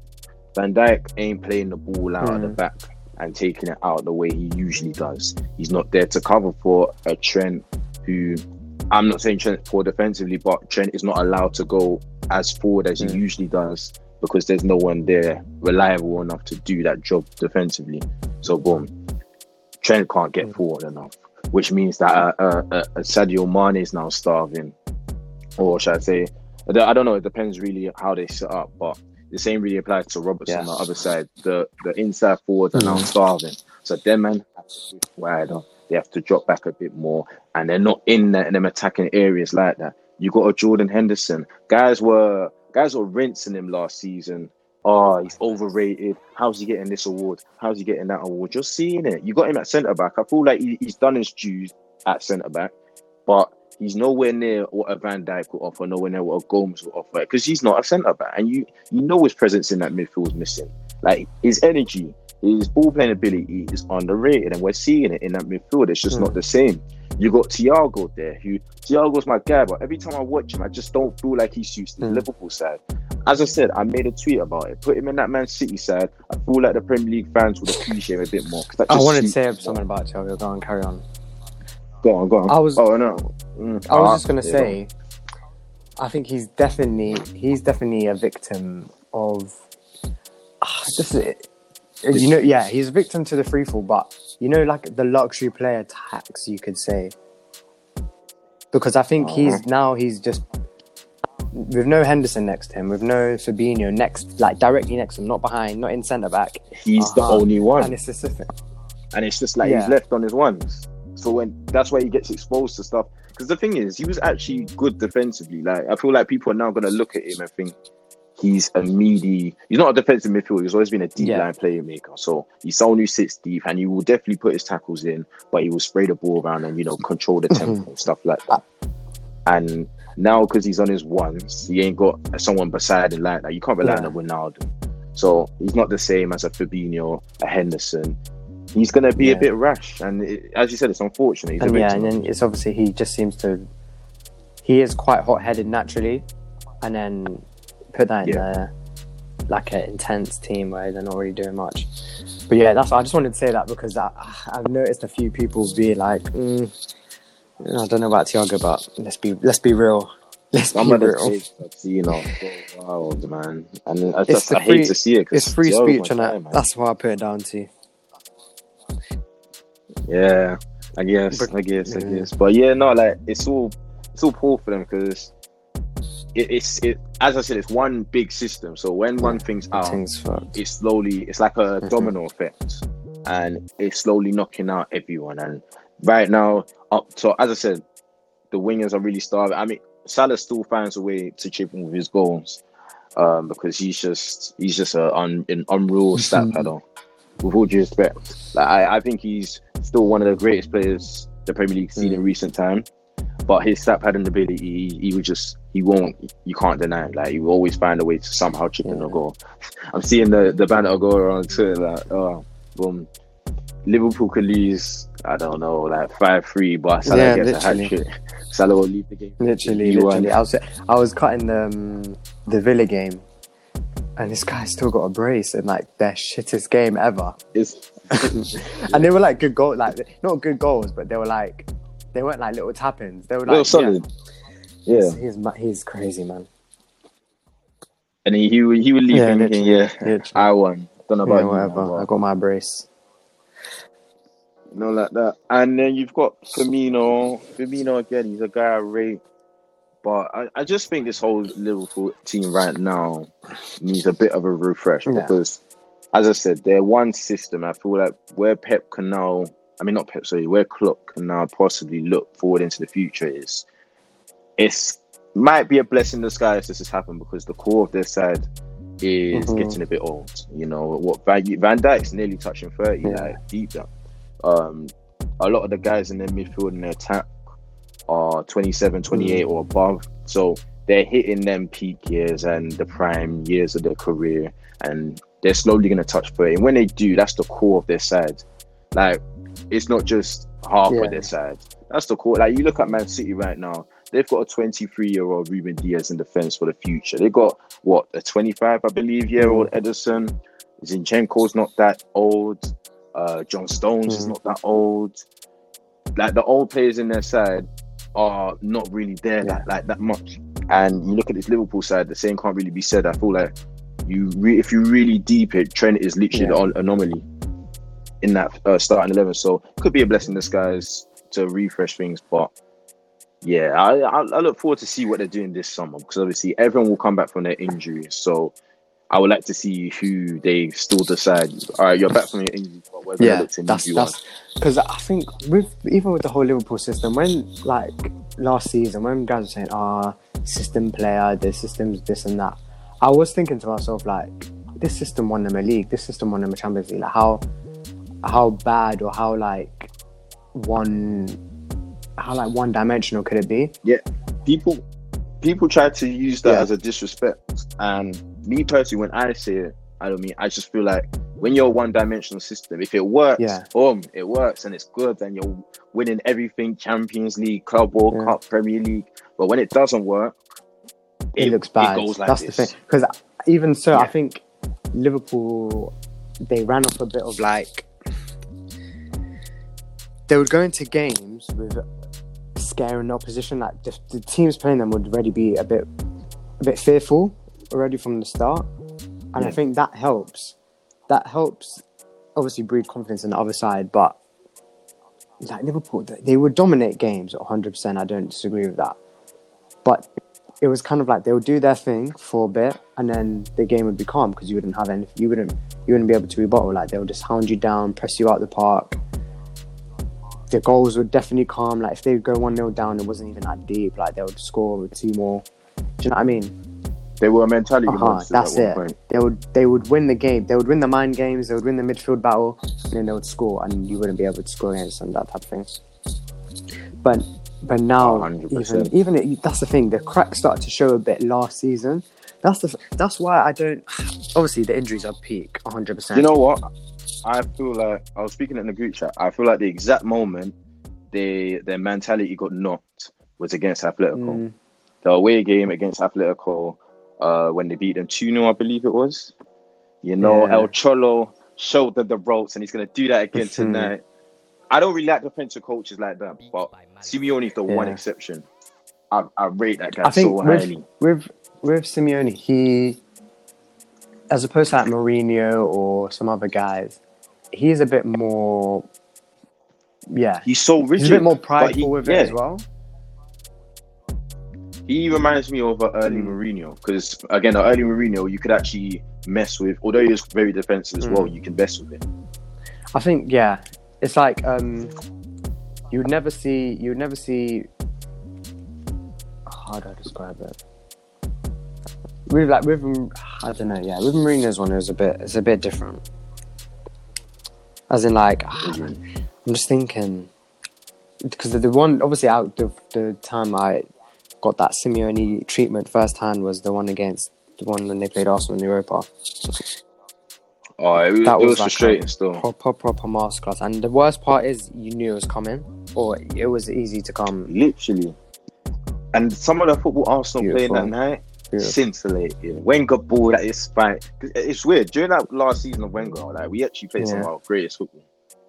Speaker 1: Van Dijk ain't playing the ball out of the
Speaker 2: Mm.
Speaker 1: back and taking it out the way he usually does. He's not there to cover for a Trent who I'm not saying Trent's poor defensively, but Trent is not allowed to go as forward as
Speaker 2: Mm.
Speaker 1: he usually does because there's no one there reliable enough to do that job defensively. So boom, Trent can't get
Speaker 2: Mm.
Speaker 1: forward enough, which means that uh, uh, uh, Sadio Mane is now starving, or should I say, I don't- know. It depends really how they set up, but the same really applies to Robertson on the other side. The the inside forwards are now
Speaker 2: Mm.
Speaker 1: starving, so them man have to push wider. They have to drop back a bit more, and they're not in the, them attacking areas like that. You got a Jordan Henderson. Guys were guys were rinsing him last season. Oh, he's overrated. How's he getting this award? How's he getting that award? You're seeing it. You got him at centre back. I feel like he, he's done his dues at centre back, but he's nowhere near what a Van Dijk will offer, nowhere near what a Gomez will offer, because he's not a centre back, and you you know his presence in that midfield is missing. Like his energy, his ball playing ability is underrated, and we're seeing it in that midfield. It's just
Speaker 2: Mm.
Speaker 1: not the same. You got Thiago there, who Thiago's my guy, but every time I watch him, I just don't feel like he suits the
Speaker 2: Mm.
Speaker 1: Liverpool side. As I said, I made a tweet about it. Put him in that Man City side. I feel like the Premier League fans would appreciate him a bit more.
Speaker 2: I
Speaker 1: just
Speaker 2: wanted to say something about Thiago. Go on, carry on.
Speaker 1: Go on, go on.
Speaker 2: I was-
Speaker 1: Oh no. Mm.
Speaker 2: I was just gonna
Speaker 1: yeah, go on.
Speaker 2: say, I think he's definitely he's definitely a victim of ah, just you know yeah he's a victim to the free fall, but you know like the luxury player tax you could say because I think he's
Speaker 1: Uh-huh.
Speaker 2: now he's just with no Henderson next to him, with no Fabinho next like directly next to him, not behind, not in centre back,
Speaker 1: He's the
Speaker 2: Uh-huh.
Speaker 1: only one.
Speaker 2: and it's just
Speaker 1: and it's just like
Speaker 2: Yeah.
Speaker 1: he's left on his ones. So when that's why he gets exposed to stuff. Because the thing is, he was actually good defensively. Like I feel like people are now going to look at him and think he's a meaty. He's not a defensive midfielder. He's always been a deep
Speaker 2: Yeah.
Speaker 1: line playmaker. So he's someone who sits deep, and he will definitely put his tackles in, but he will spray the ball around and you know control the tempo and stuff like that. And now because he's on his ones, he ain't got someone beside him like that. You can't rely
Speaker 2: Yeah.
Speaker 1: on a Ronaldo. So he's not the same as a Fabinho, a Henderson. He's going to be a bit rash, and it, as you said, it's unfortunate.
Speaker 2: And yeah, and then it's obviously he just seems to he is quite hot headed naturally, and then put that in
Speaker 1: Yeah.
Speaker 2: a, like an intense team where they're not really doing much. But yeah, that's I just wanted to say that because I, I've noticed a few people be like, mm, I don't know about Thiago, but let's be let's be real. Let's
Speaker 1: Some
Speaker 2: be
Speaker 1: of
Speaker 2: real.
Speaker 1: I've seen are wild, man, and I
Speaker 2: It's
Speaker 1: just I hate
Speaker 2: free-
Speaker 1: to see it.
Speaker 2: It's free speech, and that—that's why I put it down to.
Speaker 1: Yeah, I guess,
Speaker 2: But-
Speaker 1: I guess, I guess. But yeah, no, like it's all it's all poor for them because it, it's it. As I said, it's one big system. So when one thing's out,
Speaker 2: Things
Speaker 1: slowly it's like a
Speaker 2: Mhm.
Speaker 1: domino effect and it's slowly knocking out everyone and right now up to as i said the wingers are really starving i mean salah still finds a way to chip in with his goals um because he's just he's just a un, an unreal stat
Speaker 2: Mhm.
Speaker 1: With all due respect like I, I think he's still one of the greatest players the premier League's seen in recent time but his stat padding ability he, he would just he won't you can't deny it. like he will always find a way to somehow chip in a goal I'm seeing the the banner go around Twitter like, oh, boom, Liverpool could lose. I don't know, like five three, but Salah
Speaker 2: Yeah,
Speaker 1: gets
Speaker 2: literally.
Speaker 1: a hat trick. Salah will leave the game.
Speaker 2: Literally, literally. I was I was cutting the um, the Villa game, and this guy still got a brace in like their shittest game ever.
Speaker 1: It's
Speaker 2: And they were like good goals, like not good goals, but they were like they weren't like little tap-ins. They were like
Speaker 1: solid.
Speaker 2: Yeah,
Speaker 1: Yeah,
Speaker 2: He's, he's he's crazy, man.
Speaker 1: and he he would, he would leave
Speaker 2: Yeah,
Speaker 1: thinking, yeah,
Speaker 2: literally.
Speaker 1: I won. Don't know about
Speaker 2: Yeah,
Speaker 1: you,
Speaker 2: whatever.
Speaker 1: man,
Speaker 2: I got my brace.
Speaker 1: you know, like that. And then you've got Firmino. Firmino again, he's a guy I rate. But I, I just think this whole Liverpool team right now needs a bit of a refresh
Speaker 2: Yeah.
Speaker 1: because, as I said, they're one system. I feel like where Pep can now, I mean, not Pep, sorry, where Klopp can now possibly look forward into the future is it's might be a blessing in disguise this has happened because the core of their side is
Speaker 2: Mhm.
Speaker 1: getting a bit old. You know what Van, Van Dijk's nearly touching thirty,
Speaker 2: Yeah.
Speaker 1: like deep down. Um, a lot of the guys in their midfield and their attack are 27, 28 or above, so they're hitting them peak years and the prime years of their career, and they're slowly going to touch thirty. And when they do, that's the core of their side. Like it's not just half
Speaker 2: Yeah.
Speaker 1: of their side. That's the core. Like you look at Man City right now, they've got a 23 year old Ruben Dias in defense for the future. They've got what a 25, I believe, year old Ederson. Zinchenko's not that old. Uh, John Stones is
Speaker 2: Mm.
Speaker 1: not that old. Like the old players in their side are not really there like, like that much. And you look at this Liverpool side, the same can't really be said. I feel like you, re- if you really deep it, Trent is literally
Speaker 2: Yeah.
Speaker 1: the an- anomaly in that uh, starting eleven. So could be a blessing in disguise to refresh things, but yeah, I, I I look forward to see what they're doing this summer because obviously everyone will come back from their injuries. So I would like to see who they still decide. All right, you're back from your injury, but
Speaker 2: Yeah, that's
Speaker 1: move you on.
Speaker 2: that's because I think with even with the whole Liverpool system, when like last season, when guys were saying, "Ah, system player, the system's this and that," I was thinking to myself like, "This system won them a league. This system won them a Champions League. Like how how bad or how like one how like one dimensional could it be?"
Speaker 1: Yeah, people people try to use that
Speaker 2: Yeah.
Speaker 1: as a disrespect and me personally when i say it i don't mean i just feel like when you're a one-dimensional system if it works
Speaker 2: Yeah.
Speaker 1: boom it works and it's good then you're winning everything champions league club world
Speaker 2: Yeah.
Speaker 1: cup premier league but when it doesn't work
Speaker 2: it, looks bad.
Speaker 1: goes like
Speaker 2: That's
Speaker 1: this.
Speaker 2: the thing. Because even so, I think Liverpool they ran off a bit of like they would go into games with scaring the opposition. Like the, the teams playing them would already be a bit a bit fearful already from the start, and I think that helps. That helps obviously breed confidence in the other side, but. Like Liverpool, they- would dominate games 100%. I don't disagree with that. But it was kind of like they would do their thing for a bit, and then the game would be calm because you wouldn't have any, you wouldn't, you wouldn't be able to rebuttal. Like they would just hound you down, press you out the park. The goals would definitely calm. Like if they would go one 0 down, it wasn't even that deep. Like they would score with two more. Do you know what I mean?
Speaker 1: They were a mentality
Speaker 2: Uh-huh,
Speaker 1: monsters
Speaker 2: that's it.
Speaker 1: point.
Speaker 2: They would they would win the game. They would win the mind games. They would win the midfield battle, and then they would score, and you wouldn't be able to score against them. That type of thing. But but now,
Speaker 1: Oh,
Speaker 2: even
Speaker 1: 100%.
Speaker 2: even it, that's the thing. The cracks started to show a bit last season. That's the that's why I don't. Obviously, the injuries are peak, 100. percent
Speaker 1: you know what i feel like i was speaking in the group chat i feel like the exact moment they their mentality got knocked was against atletico
Speaker 2: Mm,
Speaker 1: the away game against Atletico uh, when they beat them 2 0, I believe it was. You know,
Speaker 2: Yeah.
Speaker 1: El Cholo showed them the ropes and he's going to do that again
Speaker 2: Mhm.
Speaker 1: tonight. I don't really like defensive coaches like that, but Simeone's the one exception. I, I rate that guy
Speaker 2: I think
Speaker 1: so
Speaker 2: with,
Speaker 1: highly.
Speaker 2: with with Simeone, he, as opposed to like Mourinho or some other guys, he's a bit more. Yeah,
Speaker 1: He's so rigid.
Speaker 2: he's a bit more
Speaker 1: but
Speaker 2: prideful
Speaker 1: he-
Speaker 2: with
Speaker 1: yeah,
Speaker 2: it as well.
Speaker 1: He reminds me of an early
Speaker 2: Mm.
Speaker 1: Mourinho because, again, the early Mourinho you could actually mess with. Although he was very defensive as
Speaker 2: Mm.
Speaker 1: well, you can mess with him.
Speaker 2: I think yeah, it's like um, you would never see you would never see. How do I describe it? With like with I don't know, yeah, with Mourinho's one it was a bit it's a bit different. As in like I'm just thinking because the, the one obviously out the the time I got that Simeone treatment firsthand was the one against the one when they played Arsenal in the Europa.
Speaker 1: Oh, it was,
Speaker 2: That
Speaker 1: it
Speaker 2: was
Speaker 1: was
Speaker 2: like
Speaker 1: frustrating still.
Speaker 2: proper proper masterclass. And the worst part is you knew it was coming, or it was easy to come.
Speaker 1: Literally. And some of the football Arsenal
Speaker 2: Beautiful.
Speaker 1: playing that night,
Speaker 2: Beautiful.
Speaker 1: scintillating. Wenger ball that is fine. 'Cause It's weird. During that last season of Wenger, like we actually played some of our greatest football.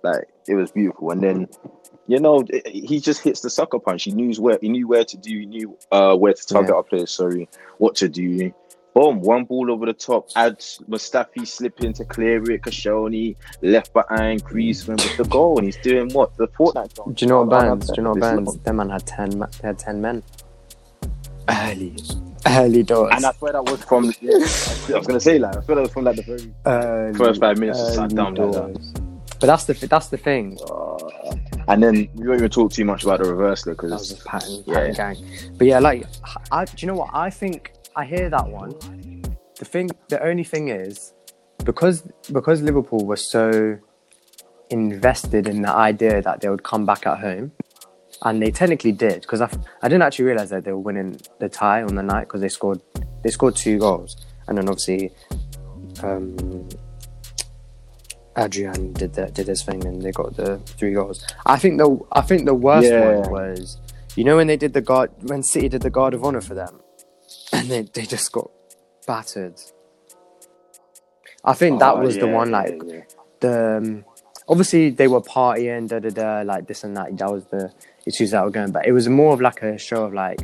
Speaker 1: Like it was beautiful. And then, you know, he just hits the sucker punch. He knew where he knew where to do. He knew uh, where to target
Speaker 2: Yeah.
Speaker 1: our players. Sorry, what to do. Boom, one ball over the top. Add Mustafi slipping to clear it. Koscielny left behind, Griezmann with the goal, and he's doing what the Fortnite. goal.
Speaker 2: Do you know what
Speaker 1: I
Speaker 2: bands?
Speaker 1: that.
Speaker 2: Do you know what
Speaker 1: This
Speaker 2: bands? That man had ten. ma- They had ten men. Early, early doors.
Speaker 1: And I swear that was from. Yeah, I was gonna say like I swear that was from like the very.
Speaker 2: Early-
Speaker 1: First five minutes, just sat down like that.
Speaker 2: But that's the that's the thing.
Speaker 1: And then we don't even talk too much about the reversal
Speaker 2: That was
Speaker 1: because
Speaker 2: just pattern,
Speaker 1: Yeah.
Speaker 2: pattern gang. But yeah, like, I, do you know what? I think I hear that one. The thing, the only thing is, because because Liverpool was so invested in the idea that they would come back at home, and they technically did. Because I, I didn't actually realize that they were winning the tie on the night because they scored they scored two goals, and then obviously, um, Adrian did that did his thing and they got the three goals. I think the I think the worst
Speaker 1: Yeah.
Speaker 2: one was you know when they did the guard when City did the guard of honor for them and they, they just got battered. I think that
Speaker 1: Oh,
Speaker 2: was the one like
Speaker 1: yeah.
Speaker 2: the um, obviously they were partying da da da like this and that that was the issues that were going but it was more of like a show of like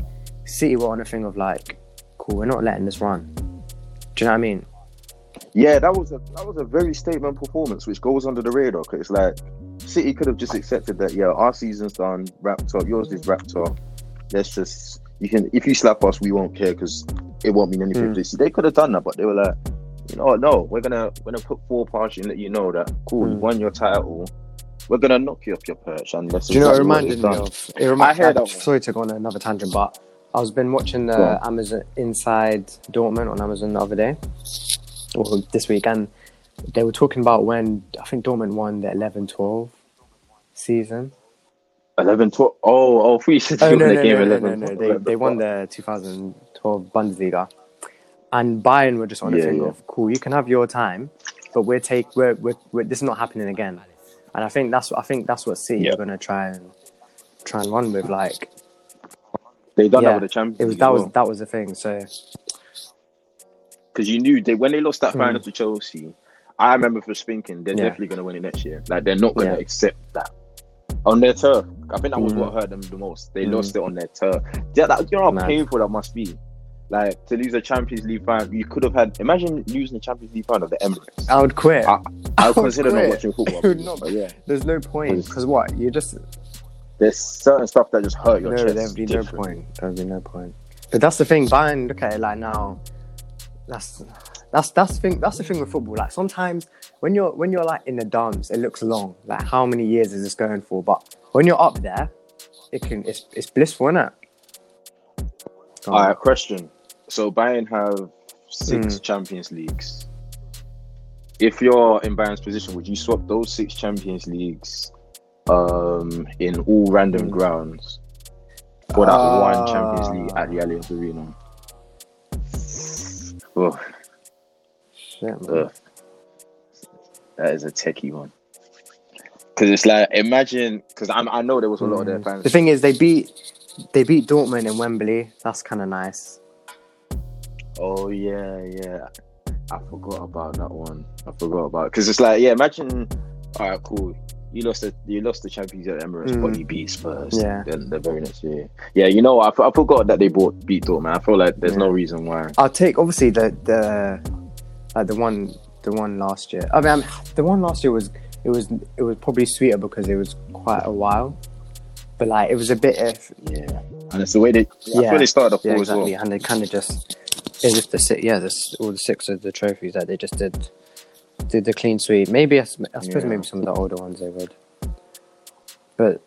Speaker 2: City were on a thing of like cool we're not letting this run. Do you know what I mean?
Speaker 1: Yeah, that was a that was a very statement performance, which goes under the radar. Cause it's like City could have just accepted that. Yeah, our season's done, wrapped up. Yours is wrapped up. Let's just you can if you slap us, we won't care because it won't mean anything.
Speaker 2: Mm.
Speaker 1: They could have done that, but they were like, you know, no, we're gonna we're gonna put four past you and let you know that cool, you
Speaker 2: Mm.
Speaker 1: won your title. We're gonna knock you off your perch, and that's
Speaker 2: Do you know it reminded me of? It reminded,
Speaker 1: I heard that.
Speaker 2: Sorry to go on another tangent, but I was been watching the Amazon Inside Dortmund on Amazon the other day, or this week, and they were talking about when I think Dortmund won the 11-12 season.
Speaker 1: done. 11, 12. Oh, oh, we said
Speaker 2: Oh no no
Speaker 1: the game
Speaker 2: no, no
Speaker 1: 11,
Speaker 2: no no!
Speaker 1: 12,
Speaker 2: They they won the 2012 Bundesliga, and Bayern were just on a
Speaker 1: Yeah,
Speaker 2: thing
Speaker 1: yeah.
Speaker 2: of cool. You can have your time, but we're take we're, we're, we're this is not happening again. And I think that's what I think that's what City
Speaker 1: Yeah.
Speaker 2: are gonna try and try and run with. Like
Speaker 1: They done
Speaker 2: Yeah,
Speaker 1: that with the Champions
Speaker 2: it was that
Speaker 1: as
Speaker 2: was
Speaker 1: well.
Speaker 2: that was the thing. So
Speaker 1: because you knew they when they lost that
Speaker 2: Mm.
Speaker 1: final to Chelsea, I remember for thinking they're
Speaker 2: Yeah.
Speaker 1: definitely going to win it next year. Like they're not going to
Speaker 2: Yeah.
Speaker 1: accept that on their turf. I think that was
Speaker 2: Mm.
Speaker 1: what hurt them the most. They
Speaker 2: Mm.
Speaker 1: lost it on their turf. Yeah, that, you know how painful that must be. Like to lose a Champions League final, you could have had. Imagine losing the Champions League final of the Emirates.
Speaker 2: I would quit.
Speaker 1: I- I would
Speaker 2: would
Speaker 1: consider not watching football.
Speaker 2: Not-
Speaker 1: but yeah,
Speaker 2: There's no point
Speaker 1: Because-
Speaker 2: because what you just
Speaker 1: there's certain stuff that just hurt your
Speaker 2: no.
Speaker 1: chest.
Speaker 2: There'd be no point. There'd be no point. But that's the thing. Bayern look at it like now. That's that's that's the thing. That's the thing with football. Like sometimes when you're when you're like in the dance, it looks long. Like how many years is this going for? But when you're up there, it can it's it's blissful, isn't it?
Speaker 1: All right, question. So Bayern have six
Speaker 2: Mm.
Speaker 1: Champions Leagues. If you're in Bayern's position, would you swap those six Champions Leagues um, in all random
Speaker 2: Mm.
Speaker 1: grounds for that one
Speaker 2: Ah.
Speaker 1: Champions League at the Allianz Arena? Oh,
Speaker 2: Shit, man.
Speaker 1: ugh. That is a techie one. Because it's like, imagine, because I know there was a lot of their
Speaker 2: Mm.
Speaker 1: fans.
Speaker 2: The thing is, they beat they beat Dortmund in Wembley. That's kind of nice.
Speaker 1: Oh yeah, yeah. I forgot about that one. I forgot about because it's like yeah. Imagine, all right, cool. You lost the you lost the Champions League at Emirates,
Speaker 2: Mm.
Speaker 1: but you beat Spurs.
Speaker 2: Yeah.
Speaker 1: Then the very next year. Yeah, you know, I, I, forgot that they bought beat Dortmund. I feel like there's no reason why.
Speaker 2: I'll take obviously the the like the one the one last year. I mean, I'm- the one last year was it was it was probably sweeter because it was quite a while, but like it was a bit if
Speaker 1: Yeah, and it's the way they. Yeah.
Speaker 2: Yeah.
Speaker 1: I feel they started off
Speaker 2: yeah
Speaker 1: as well.
Speaker 2: exactly, and they kind of just it's just the yeah this all the six of the trophies that they just did did the clean sweep. Maybe I suppose
Speaker 1: Yeah.
Speaker 2: maybe some of the older ones they would, but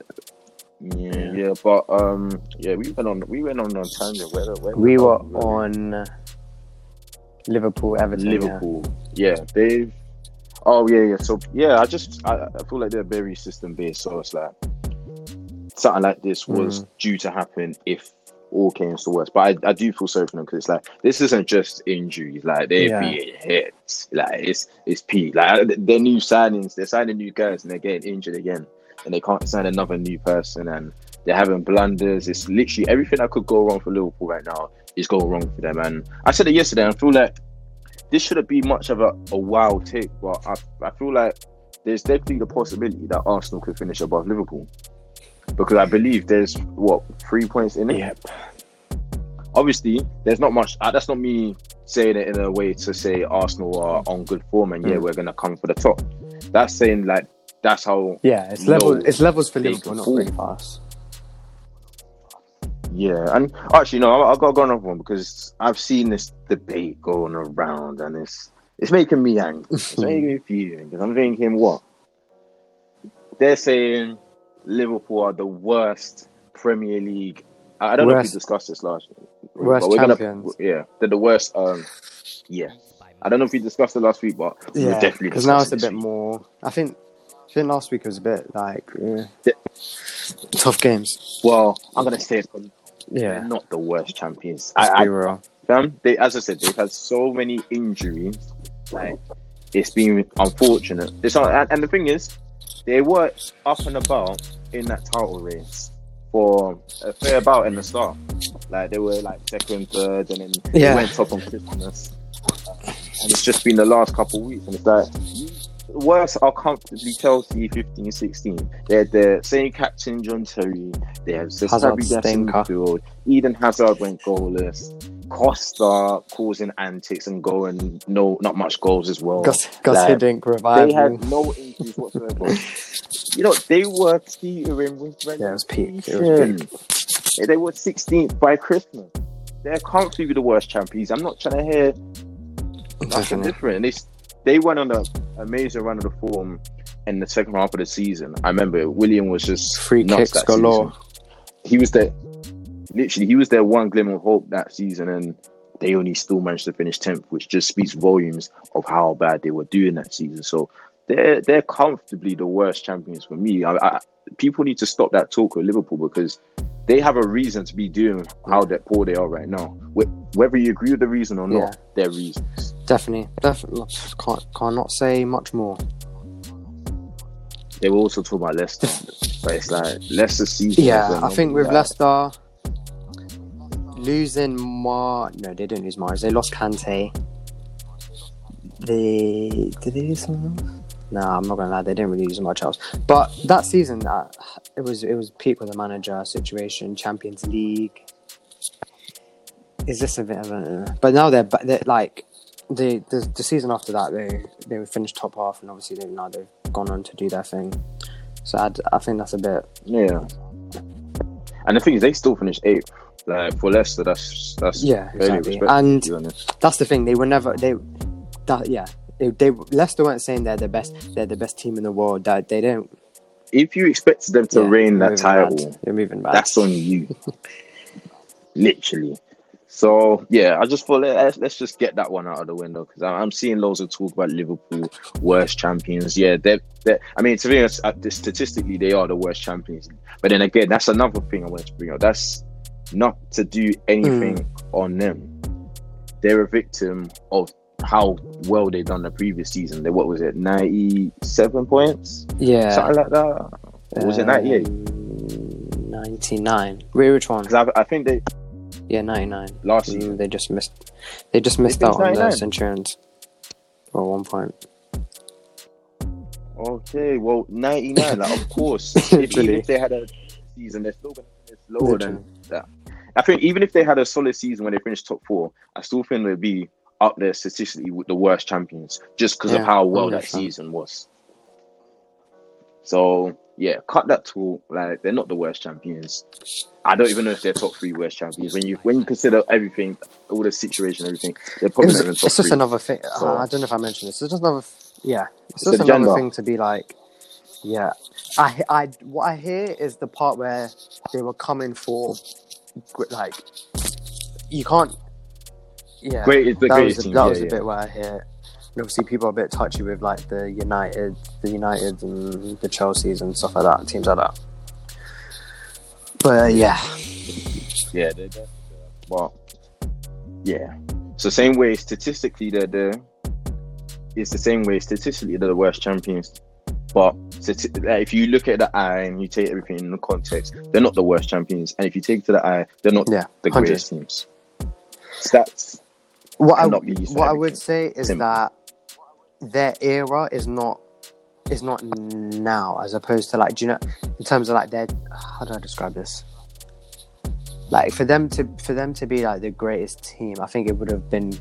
Speaker 1: Yeah, yeah, but um, yeah, we went on we went on on tangent. Where, where
Speaker 2: we were
Speaker 1: on
Speaker 2: on Liverpool Everton.
Speaker 1: Liverpool. Yeah. they've. Oh yeah, yeah. So yeah, I just I, I feel like they're very system based. So it's like something like this was due to happen if all came to worst. But I, I do feel sorry for them because it's like this isn't just injuries. Like they're
Speaker 2: Yeah.
Speaker 1: being hit. Like it's it's peak. Like they're new signings. They're signing new guys and they're getting injured again, and they can't sign another new person and. They're having blunders. It's literally everything that could go wrong for Liverpool right now is going wrong for them. And I said it yesterday. I feel like this shouldn't be much of a, a wild take, but I, I feel like there's definitely the possibility that Arsenal could finish above Liverpool because I believe there's what three points in it.
Speaker 2: Yep.
Speaker 1: Obviously, there's not much. Uh, that's not me saying it in a way to say Arsenal are on good form and yeah,
Speaker 2: Mm.
Speaker 1: we're gonna come for the top. That's saying like that's how
Speaker 2: Yeah, it's
Speaker 1: No,
Speaker 2: levels. It's levels for Liverpool, not really us.
Speaker 1: Yeah, and actually, no, I- I've got to go on another one because I've seen this debate going around, and it's it's making me angry. It's making me furious because I'm thinking, what they're saying, Liverpool are the worst Premier League. I don't know if
Speaker 2: Worst-
Speaker 1: we discussed this last week.
Speaker 2: worst
Speaker 1: but we're gonna-
Speaker 2: champions.
Speaker 1: yeah, they're the worst. Um, yeah, I don't know if we discussed it last week, but
Speaker 2: Yeah,
Speaker 1: definitely
Speaker 2: because now it's a bit
Speaker 1: week.
Speaker 2: more. I think. I think last week was a bit like eh,
Speaker 1: Yeah.
Speaker 2: tough games.
Speaker 1: Well, I'm gonna say it,
Speaker 2: Yeah,
Speaker 1: not the worst champions.
Speaker 2: let's
Speaker 1: I,
Speaker 2: be
Speaker 1: I
Speaker 2: real.
Speaker 1: fam, they, as I said, they've had so many injuries. Like it's been unfortunate. It's not, and, and the thing is, they were up and about in that title race for a fair bout in the start. Like they were like second, third, and then
Speaker 2: Yeah.
Speaker 1: they went top on Christmas. And it's just been the last couple of weeks, and it's like worse are comfortably Chelsea 15 16. They had the same captain John Terry, they have in
Speaker 2: stinker.
Speaker 1: midfield, Eden Hazard went goalless. Costa causing antics and going no not much goals as well.
Speaker 2: Gus, Gus
Speaker 1: like,
Speaker 2: Hiddink
Speaker 1: they
Speaker 2: revival.
Speaker 1: had no injuries whatsoever. you know, they were teetering with
Speaker 2: Yeah, it was peak. It was
Speaker 1: relegation. They were 16th by Christmas. They're comfortably the worst champions. I'm not trying to hear nothing different. They they went on a amazing run of the form in the second half of the season. I remember Willian was just
Speaker 2: Free kicks galore.
Speaker 1: season. He was there, literally. He was their one glimmer of hope that season, and they only still managed to finish tenth, which just speaks volumes of how bad they were doing that season. So they're they're comfortably the worst champions for me. I, I, people need to stop that talk with Liverpool because they have a reason to be doing how that poor they are right now. Whether you agree with the reason or not,
Speaker 2: Yeah.
Speaker 1: their reasons.
Speaker 2: Definitely, definitely. Can't cannot say much more.
Speaker 1: They were also talking about Leicester, but it's like Leicester season.
Speaker 2: Yeah, I think with
Speaker 1: like,
Speaker 2: Leicester losing Mar, no, they didn't lose Mahrez. They lost Kante. They did they lose else? Nah, I'm not gonna lie. They didn't really lose much else. But that season, uh, it was it was peak with the manager situation, Champions League. Is this a bit of a? But now they're, they're like the, the the season after that they they were finished top half and obviously they now they've gone on to do their thing. So I, I think that's a bit
Speaker 1: Yeah. And the thing is, they still finished eighth. Like for Leicester, that's that's
Speaker 2: Yeah, exactly. And
Speaker 1: to be honest.
Speaker 2: that's the thing. They were never they that yeah. They, they Leicester weren't saying they're the best. They're the best team in the world. That they don't.
Speaker 1: if you expect them to
Speaker 2: yeah,
Speaker 1: reign that title,
Speaker 2: bad. they're moving bad.
Speaker 1: that's on you. Literally. So yeah, I just thought let's, let's just get that one out of the window because I'm seeing loads of talk about Liverpool worst champions. Yeah, they're, they're I mean, to be honest, uh, statistically they are the worst champions. But then again, that's another thing I wanted to bring up. That's not to do anything
Speaker 2: Hmm.
Speaker 1: on them. They're a victim of how well they done the previous season. They what was it, ninety seven points,
Speaker 2: yeah.
Speaker 1: something like that. Or was it ninety eight?
Speaker 2: Ninety nine. Which one?
Speaker 1: Because I, I think they
Speaker 2: Yeah, ninety nine.
Speaker 1: last season.
Speaker 2: Mm, they just missed. They just missed out on the
Speaker 1: 99?
Speaker 2: Centurions. At one point.
Speaker 1: Okay, well, 99, like, of course. if, if they had a season, they're still going to lower
Speaker 2: Literally.
Speaker 1: than. I think even if they had a solid season when they finished top four, I still think they'd be up there statistically with the worst champions just because
Speaker 2: Yeah,
Speaker 1: of how well that season was. So, yeah, cut that talk. Like, they're not the worst champions. I don't even know if they're top three worst champions. When you when you consider everything, all the situation, everything, they're
Speaker 2: It was, it's just
Speaker 1: three.
Speaker 2: another thing.
Speaker 1: So- ah,
Speaker 2: I don't know if I mentioned this. It's just another. Yeah, it's
Speaker 1: It's
Speaker 2: just
Speaker 1: an
Speaker 2: another thing to be like. Yeah, I, I, what I hear is the part where they were coming for, like, you can't. Yeah,
Speaker 1: Great the
Speaker 2: that was,
Speaker 1: team.
Speaker 2: that
Speaker 1: yeah,
Speaker 2: was a bit where I hear. And obviously, people are a bit touchy with like the United, the United, and the Chelseas and stuff like that, teams like that. But uh, yeah,
Speaker 1: Yeah, they're, but yeah. So same way statistically they're the it's the same way statistically they're the worst champions. But if you look at the eye and you take everything in the context, they're not the worst champions. And if you take to the eye, they're not
Speaker 2: yeah,
Speaker 1: the
Speaker 2: 100.
Speaker 1: greatest teams. Stats.
Speaker 2: What I,
Speaker 1: cannot be used
Speaker 2: what I would say is
Speaker 1: Simple.
Speaker 2: that their era is not is not now as opposed to like do you know in terms of like their how do I describe this? Like for them to for them to be like the greatest team, I think it would have been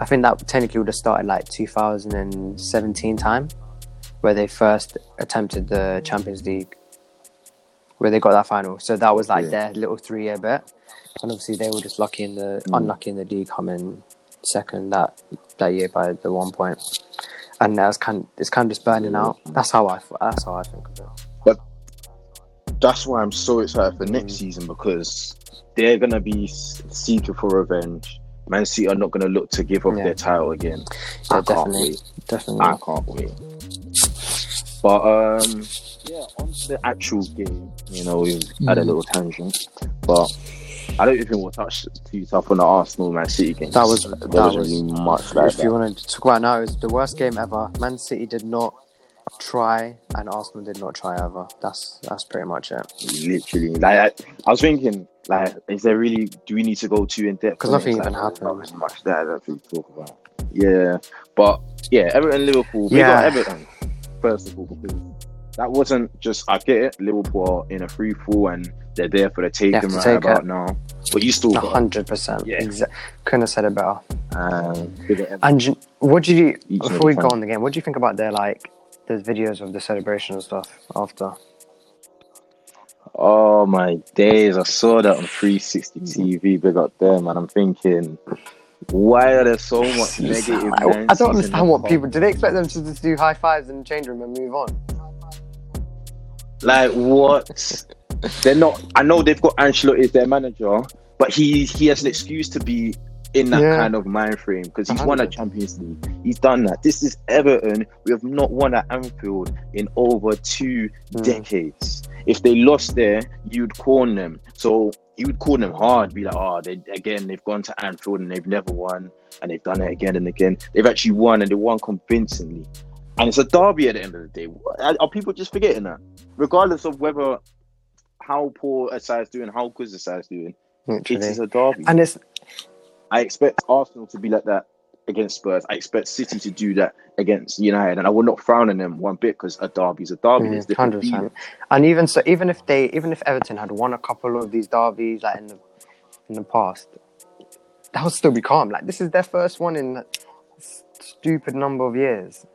Speaker 2: I think that technically would have started like 2017 time where they first attempted the Champions League where they got that final. So that was like
Speaker 1: Yeah.
Speaker 2: their little three year bet. And obviously they were just lucky in the
Speaker 1: Mm.
Speaker 2: unlucky in the league coming second that that year by the one point. And now it's kind it's kind of just burning out. That's how I that's how I think of it.
Speaker 1: But that's why I'm so excited for next
Speaker 2: Mm.
Speaker 1: season because they're gonna be seeking for revenge. Man City are not gonna look to give up
Speaker 2: Yeah.
Speaker 1: their title again.
Speaker 2: Yeah,
Speaker 1: I can't
Speaker 2: definitely.
Speaker 1: wait.
Speaker 2: Definitely.
Speaker 1: I can't wait. But um, yeah, on to the actual game. You know, we've had a
Speaker 2: Mm.
Speaker 1: little tangent, but I don't even think we'll touch too tough on the Arsenal Man City game.
Speaker 2: That was-
Speaker 1: there
Speaker 2: that
Speaker 1: wasn't
Speaker 2: was-
Speaker 1: really much like
Speaker 2: if you want to talk about now, it's the worst game ever. Man City did not try, and Arsenal did not try ever. That's that's pretty much it.
Speaker 1: Literally, like I, I was thinking, like, is there really? Do we need to go too in depth?
Speaker 2: 'Cause
Speaker 1: on it?
Speaker 2: nothing
Speaker 1: It's
Speaker 2: even happened.
Speaker 1: Not as much that I think talk about. Yeah, but yeah, Everton, Liverpool. We got Everton first of all because that wasn't just. I get it. Liverpool are in a free fall and they're there for the taking right
Speaker 2: take
Speaker 1: about
Speaker 2: it.
Speaker 1: now. But you still
Speaker 2: hundred percent.
Speaker 1: Yeah.
Speaker 2: Exa- Couldn't have said it better.
Speaker 1: Um,
Speaker 2: And what did you before we go on the game? What do you think about their like the videos of the celebration and stuff after?
Speaker 1: Oh my days! I saw that on 360 TV. Big up them, and I'm thinking, why are there so much negative?
Speaker 2: I, I don't understand what people. Do they expect them to just do high fives in the change room and move on?
Speaker 1: Like what? They're not. I know they've got Ancelotti is their manager, but he he has an excuse to be in that
Speaker 2: Yeah.
Speaker 1: kind of mind frame because he's won a Champions League. He's done that. This is Everton. We have not won at Anfield in over two
Speaker 2: Mm.
Speaker 1: decades. If they lost there, you'd corn them. So you would call them hard. Be like, oh, they again they've gone to Anfield and they've never won, and they've done it again and again. They've actually won and they won convincingly. And it's a derby at the end of the day. Are, people just forgetting that? Regardless of whether how poor a side's doing, how good the side's doing, it
Speaker 2: Literally.
Speaker 1: is a derby.
Speaker 2: And it's
Speaker 1: I expect Arsenal to be like that against Spurs. I expect City to do that against United, and I will not frown on them one bit because a derby's a derby. There's
Speaker 2: Mm, hundred percent. And even so, even if they, even if Everton had won a couple of these derbies like in the in the past, that would still be calm. Like this is their first one in a stupid number of years.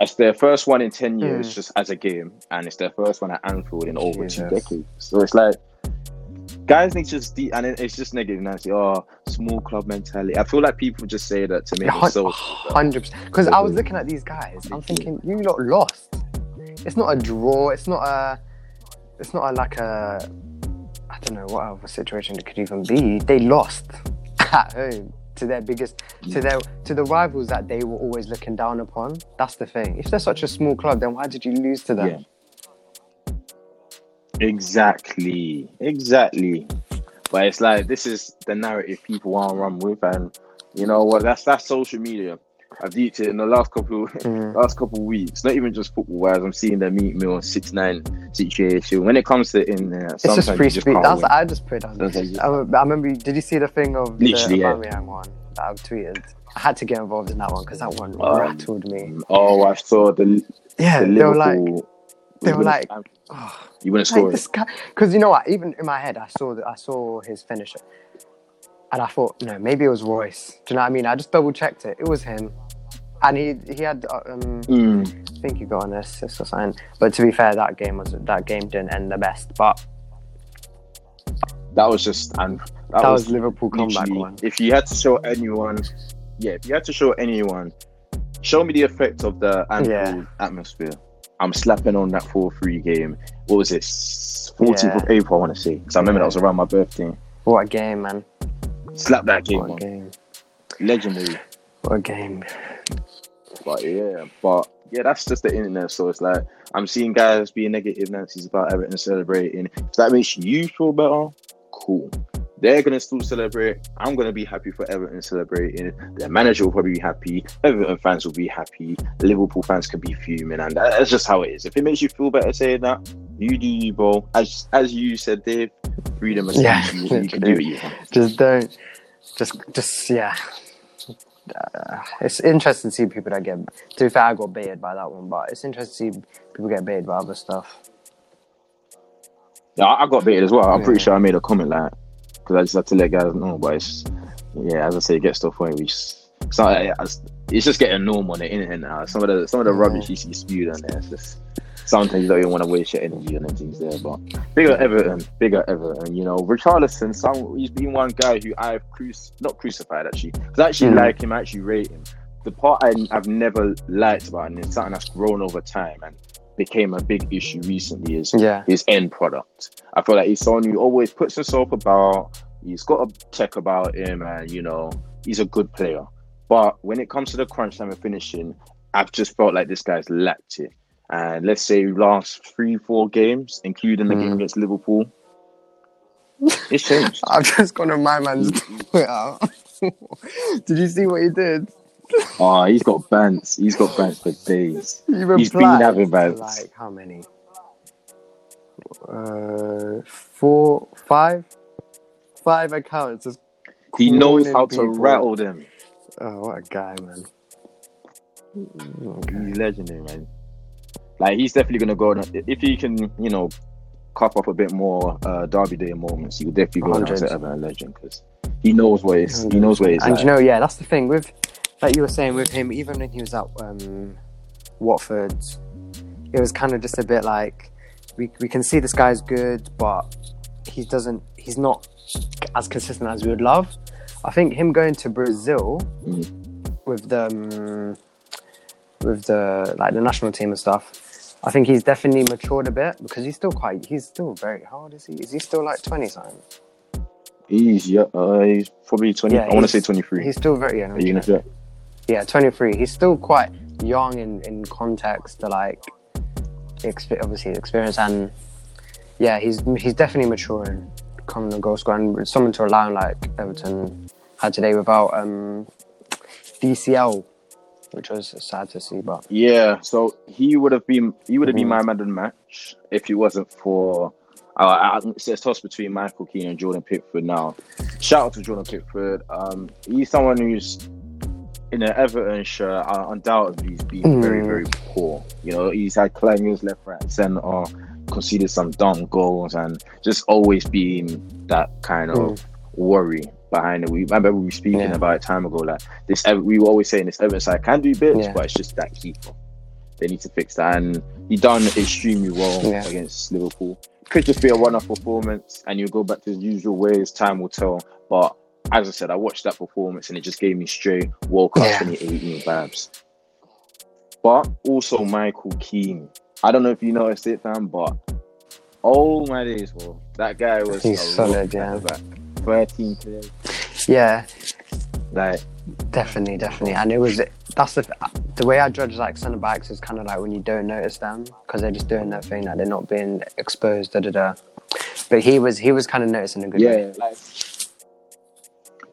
Speaker 1: It's their first one in ten years,
Speaker 2: Mm.
Speaker 1: just as a game, and it's their first one at Anfield in over two decades. So it's like guys need to just de- and it- it's just negative Nancy. Oh, small club mentality. I feel like people just say that to me themselves. feel better.
Speaker 2: Hundred percent. Because I was looking at these guys, I'm thinking, you lot lost. It's not a draw. It's not a. It's not a, like a. I don't know what other situation it could even be. They lost at home to their biggest, to their, to the rivals that they were always looking down upon. That's the thing. If they're such a small club, then why did you lose to them?
Speaker 1: Yeah. Exactly, exactly. But it's like this is the narrative people want to run with, and you know what? That's that's social media. I've used it in the last couple
Speaker 2: Mm.
Speaker 1: last couple of weeks. Not even just football wise. I'm seeing the Meek Mill six nine situation. When it comes to in
Speaker 2: It's just free speech. That's. I just put it on.
Speaker 1: Sometimes
Speaker 2: I, remember. Did you see the thing of
Speaker 1: Literally,
Speaker 2: the
Speaker 1: yeah.
Speaker 2: Aubameyang one that I've tweeted? I had to get involved in that one because that one
Speaker 1: Um,
Speaker 2: rattled me.
Speaker 1: Oh, I saw the,
Speaker 2: Yeah,
Speaker 1: the
Speaker 2: they were like, they were like,
Speaker 1: you
Speaker 2: oh,
Speaker 1: wouldn't
Speaker 2: like
Speaker 1: score it.
Speaker 2: Because you know what? Even in my head, I saw that I saw his finisher, and I thought, no, maybe it was Royce. Do you know what I mean? I just double checked it. It was him, and he he had. uh, Um,
Speaker 1: Mm.
Speaker 2: I think he got an assist or something. But to be fair, that game was that game didn't end the best. But
Speaker 1: That was just and
Speaker 2: that, was, Liverpool comeback one.
Speaker 1: If you had to show anyone, yeah, if you had to show anyone, show me the effect of the Anfield atmosphere. I'm slapping on that 4 3 game. What was it? 14th
Speaker 2: Yeah.
Speaker 1: of April, I want to say. Because I remember
Speaker 2: Yeah.
Speaker 1: that was around my birthday.
Speaker 2: What a game, man!
Speaker 1: Slap that game
Speaker 2: What a
Speaker 1: on.
Speaker 2: game!
Speaker 1: Legendary.
Speaker 2: What a game!
Speaker 1: But yeah, but yeah, that's just the internet. So it's like, I'm seeing guys being negative Nancy's about Everton celebrating. If that makes you feel better, cool. They're gonna still celebrate. I'm gonna be happy for Everton celebrating. Their manager will probably be happy. Everton fans will be happy. Liverpool fans can be fuming, and that's just how it is. If it makes you feel better saying that, you do you, bro. As as you said, Dave, freedom of speech.
Speaker 2: Yeah,
Speaker 1: you, can do what you want.
Speaker 2: Just don't. Just, just yeah. Uh, it's interesting to see people that get. To be fair, I got baited by that one, but it's interesting to see people get baited by other stuff.
Speaker 1: Yeah, I I got baited as well. I'm
Speaker 2: Yeah.
Speaker 1: pretty sure I made a comment like because I just had to let guys know. But it's yeah, as I say, it gets to a point where it's, it's, not, it's, just getting normal on the internet now. Some of the some of the rubbish you see spewed on there. It's just sometimes you don't even want to waste your energy on things there. But bigger Everton, bigger Everton. You know, Richarlison. Some he's been one guy who I've cruci- not crucified actually. Because I actually
Speaker 2: Mm.
Speaker 1: like him. I actually rate him. The part I, I've never liked about him is something that's grown over time and became a big issue recently is
Speaker 2: Yeah.
Speaker 1: his end product. I feel like he's someone who always puts himself about. He's got a check about him, and you know he's a good player. But when it comes to the crunch time and finishing, I've just felt like this guy's lacked it. And let's say last three, four games, including the game
Speaker 2: Mm.
Speaker 1: against Liverpool, it's changed.
Speaker 2: I've just gone on my man's Twitter. did you see what he did?
Speaker 1: oh, he's got bants. He's got bants for days.
Speaker 2: He
Speaker 1: He's been having
Speaker 2: to. Like how many? Uh, four, five, five accounts. Just
Speaker 1: He knows
Speaker 2: calling
Speaker 1: how to rattle them.
Speaker 2: Oh, what a guy, man! Okay.
Speaker 1: He's legendary, man. Like he's definitely gonna go if he can, you know, cup up a bit more uh, Derby Day moments. He will definitely go down
Speaker 2: 100.
Speaker 1: to Everton legend because he knows what it's. He knows what it's.
Speaker 2: And
Speaker 1: like.
Speaker 2: you know, yeah, that's the thing with, like you were saying, with him. Even when he was at um, Watford, it was kind of just a bit like we we can see this guy's good, but he doesn't. He's not as consistent as we would love. I think him going to Brazil with the um, with the like the national team and stuff. I think he's definitely matured a bit because he's still quite. He's still very. How old is he? Is he still like twenty something?
Speaker 1: he's yeah, uh, he's probably twenty.
Speaker 2: Yeah,
Speaker 1: I want to say twenty three.
Speaker 2: He's still very. Yeah, no,
Speaker 1: Are you gonna say?
Speaker 2: yeah 23 he's still quite young in in context to like exp- obviously experience and yeah he's he's definitely maturing becoming a goal scorer and someone to rely on like everton had today without um dcl which was sad to see but
Speaker 1: Yeah, so he would have been he would have been
Speaker 2: Mhm.
Speaker 1: my man of the match if he wasn't for. Uh, I- it's a toss between Michael Keane and Jordan Pickford. Now, shout out to Jordan Pickford. Um, he's someone who's in an Everton shirt. Uh, undoubtedly, he's been very
Speaker 2: Mm.
Speaker 1: very poor. You know, he's had clangers left, right, and centre. Conceded some dumb goals and just always been that kind of worry behind it. We remember we were speaking
Speaker 2: Yeah.
Speaker 1: about it time ago. Like this, we were always saying this Everton side can do bits,
Speaker 2: Yeah.
Speaker 1: but it's just that keeper. They need to fix that, and he done extremely well
Speaker 2: Yeah.
Speaker 1: against Liverpool. Could just be a one-off performance, and you go back to his usual ways. Time will tell. But as I said, I watched that performance, and it just gave me straight World Cup
Speaker 2: Yeah.
Speaker 1: 2018 vibes. But also Michael Keane. I don't know if you noticed it, fam, but oh my days, bro, that guy was
Speaker 2: He's
Speaker 1: a
Speaker 2: solid, yeah.
Speaker 1: back. 13 players.
Speaker 2: yeah
Speaker 1: Like,
Speaker 2: definitely definitely and it was that's the the way i judge like center backs is kind of like when you don't notice them because they're just doing their thing like they're not being exposed da da da but he was he was kind of noticing a good way.
Speaker 1: like,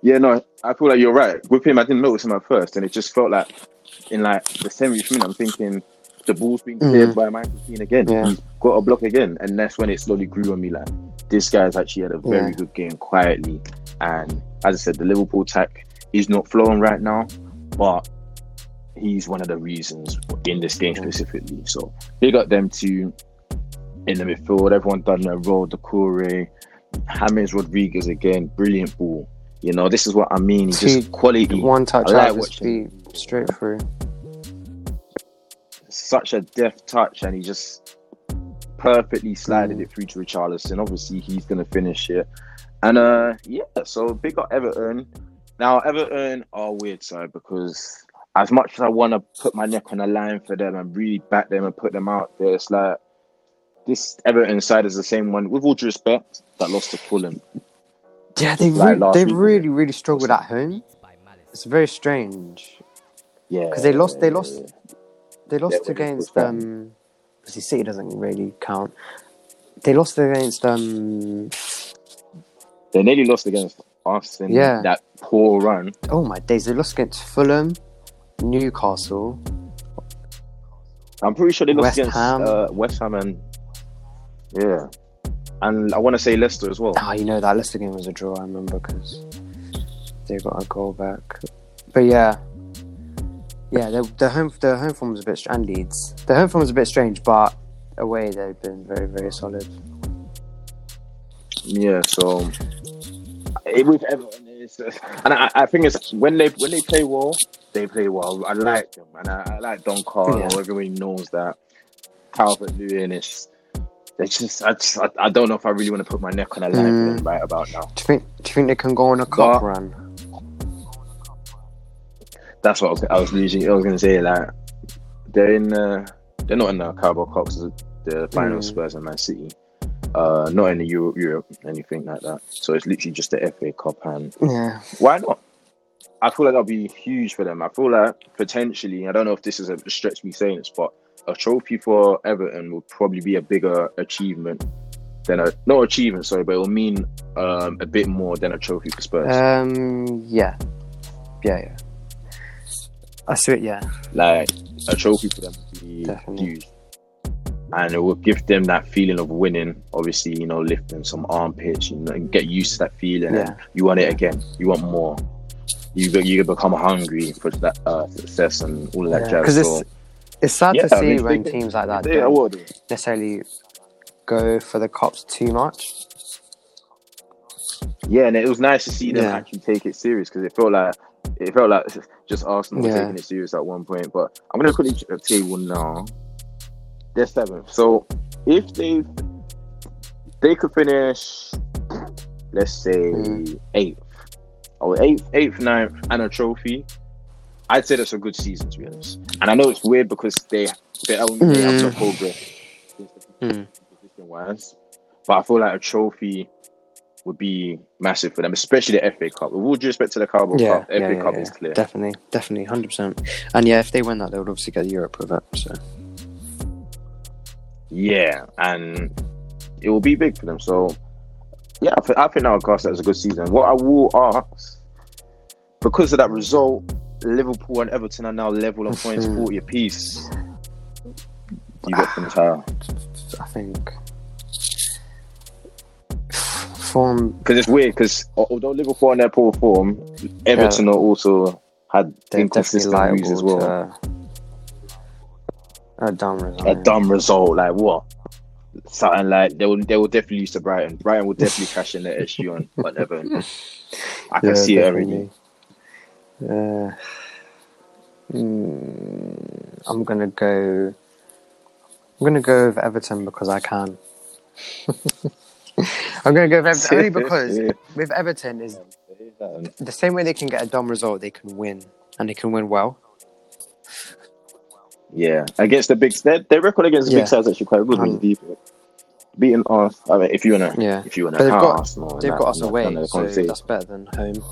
Speaker 1: yeah, no, I feel like you're right. With him, I didn't notice him at first, and it just felt like in like the 70th minute, I'm thinking the ball's being cleared
Speaker 2: Mhm.
Speaker 1: by Michael Keane again.
Speaker 2: Yeah.
Speaker 1: He's got a block again, and that's when it slowly grew on me. Like, this guy's actually had a very
Speaker 2: Yeah.
Speaker 1: good game quietly, and as I said, the Liverpool attack is not flowing right now, but he's one of the reasons in this game specifically. So big up them two in the midfield. Everyone done their role. The Doucouré, James Rodriguez again, brilliant ball. You know, this is what I mean. He's just quality.
Speaker 2: one touch
Speaker 1: I like watching
Speaker 2: straight through
Speaker 1: Such a deft touch, and he just perfectly slided
Speaker 2: Mm.
Speaker 1: it through to Richarlison. Obviously, he's gonna finish it. And uh, yeah, so big up Everton. Now Everton are weird side because as much as I want to put my neck on the line for them and really back them and put them out there, it's like this Everton side is the same one, with all due respect, that lost to Fulham.
Speaker 2: Yeah they,
Speaker 1: Like
Speaker 2: re-
Speaker 1: last
Speaker 2: they
Speaker 1: week.
Speaker 2: really really struggled at home. It's very strange.
Speaker 1: Yeah,
Speaker 2: because they lost they lost they lost
Speaker 1: Yeah, when it
Speaker 2: against
Speaker 1: was
Speaker 2: um obviously city doesn't really count. They lost against um
Speaker 1: They nearly lost against us in
Speaker 2: Yeah.
Speaker 1: that poor run.
Speaker 2: oh my days they lost against fulham newcastle.
Speaker 1: I'm pretty sure they lost
Speaker 2: West
Speaker 1: against
Speaker 2: Ham.
Speaker 1: Uh, West Ham and yeah, and I want to say Leicester as well.
Speaker 2: Oh, you know that Leicester game was a draw. I remember because they got a goal back. But yeah, yeah, the, the home the home form was a bit str- and Leeds. The home form was a bit strange, but away they've been very very solid.
Speaker 1: Yeah, so it, with Everton, it's, and I, I think it's when they when they play well, they play well. I like them, and I, I like Don Carlo.
Speaker 2: Yeah.
Speaker 1: Everybody knows that. Calvert Lewin is. They just, I, just I, I don't know if I really want to put my neck on a line
Speaker 2: Mm.
Speaker 1: right about now.
Speaker 2: Do you think Do you think they can go on a cup
Speaker 1: But-
Speaker 2: run?
Speaker 1: That's what I was, I was losing. I was going to say like they're in uh, they're not in the Carabao Cup the final
Speaker 2: Mm.
Speaker 1: Spurs and Man City. Uh, not in the Euro, Europe, anything like that. So it's literally just the FA Cup, and
Speaker 2: Yeah.
Speaker 1: why not? I feel like that'll be huge for them. I feel like potentially, I don't know if this is a stretch me saying this, but a trophy for Everton will probably be a bigger achievement than a not achievement, sorry, but it will mean um, a bit more than a trophy for Spurs.
Speaker 2: Um. Yeah. Yeah. Yeah. I see it. Yeah.
Speaker 1: like a trophy for them would be
Speaker 2: Definitely.
Speaker 1: huge. And it will give them that feeling of winning. Obviously, you know, lifting some armpits, you know, and get used to that feeling.
Speaker 2: Yeah.
Speaker 1: And you want it again. You want more. You you become hungry for that uh, success and all of that jazz.
Speaker 2: Because
Speaker 1: So,
Speaker 2: it's sad
Speaker 1: yeah,
Speaker 2: to see when
Speaker 1: they
Speaker 2: teams like that
Speaker 1: they
Speaker 2: don't necessarily go for the cops too much.
Speaker 1: Yeah, and it was nice to see them
Speaker 2: Yeah.
Speaker 1: actually take it serious because it felt like it felt like just Arsenal
Speaker 2: Yeah.
Speaker 1: taking it serious at one point. But I'm gonna quickly check the table now. They're seventh. So if they they could finish, let's say
Speaker 2: Mm.
Speaker 1: eighth, or eighth, eighth, ninth, and a trophy, I'd say that's a good season to be honest. And I know it's weird because they they only they have no
Speaker 2: Mm.
Speaker 1: progress
Speaker 2: Mm.
Speaker 1: wise, but I feel like a trophy would be massive for them, especially the FA Cup. With all due respect to the Carabao
Speaker 2: Yeah,
Speaker 1: Cup, the
Speaker 2: yeah,
Speaker 1: FA
Speaker 2: yeah,
Speaker 1: Cup is clear.
Speaker 2: Definitely, definitely, hundred percent. And yeah, if they win that, they would obviously get Europe with it. So
Speaker 1: Yeah, and it will be big for them. So, yeah, I, th- I think that would cast that as a good season. What I will ask, because of that result, Liverpool and Everton are now level on points,
Speaker 2: Mhm.
Speaker 1: 40 apiece. You got finish higher.
Speaker 2: I think form
Speaker 1: Because it's weird, because although Liverpool are in their poor form, Everton are also had inconsistent moves as well.
Speaker 2: to a dumb result.
Speaker 1: a dumb result. Like what? Something like they will they will definitely lose to Brighton. Brighton will definitely cash in their SG on Everton. I can
Speaker 2: Yeah,
Speaker 1: see it already.
Speaker 2: definitely. Uh, mm, I'm gonna go. I'm gonna go with Everton because I can. I'm gonna go with Everton only because with Everton is the same way they can get a dumb result, they can win and they can win well.
Speaker 1: Yeah, against the big their, their record against the
Speaker 2: Yeah.
Speaker 1: big sides actually quite good.
Speaker 2: Um,
Speaker 1: you deep. Beating us, I mean, if you wanna,
Speaker 2: Yeah,
Speaker 1: if you wanna
Speaker 2: they've got-
Speaker 1: Arsenal,
Speaker 2: they've
Speaker 1: that-
Speaker 2: got us away, so that's better than home.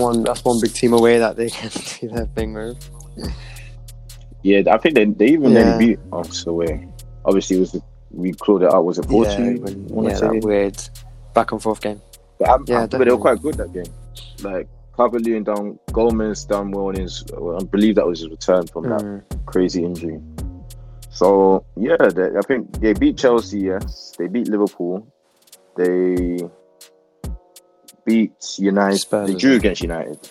Speaker 2: One. That's one big team away that they can do their thing with.
Speaker 1: Yeah, I think they they even
Speaker 2: Yeah.
Speaker 1: nearly beat us away. Obviously, it was we clawed it out. Was it
Speaker 2: yeah, when- yeah, that weird back and forth game.
Speaker 1: But, I'm,
Speaker 2: Yeah,
Speaker 1: I'm- but they were quite good that game. Like Cavalier and down, Goldman's done well in his. well, I believe that was his return from that
Speaker 2: Mm.
Speaker 1: crazy injury. So yeah, they, I think they beat Chelsea. Yes, they beat Liverpool. They beat United.
Speaker 2: Spurs
Speaker 1: they drew against United.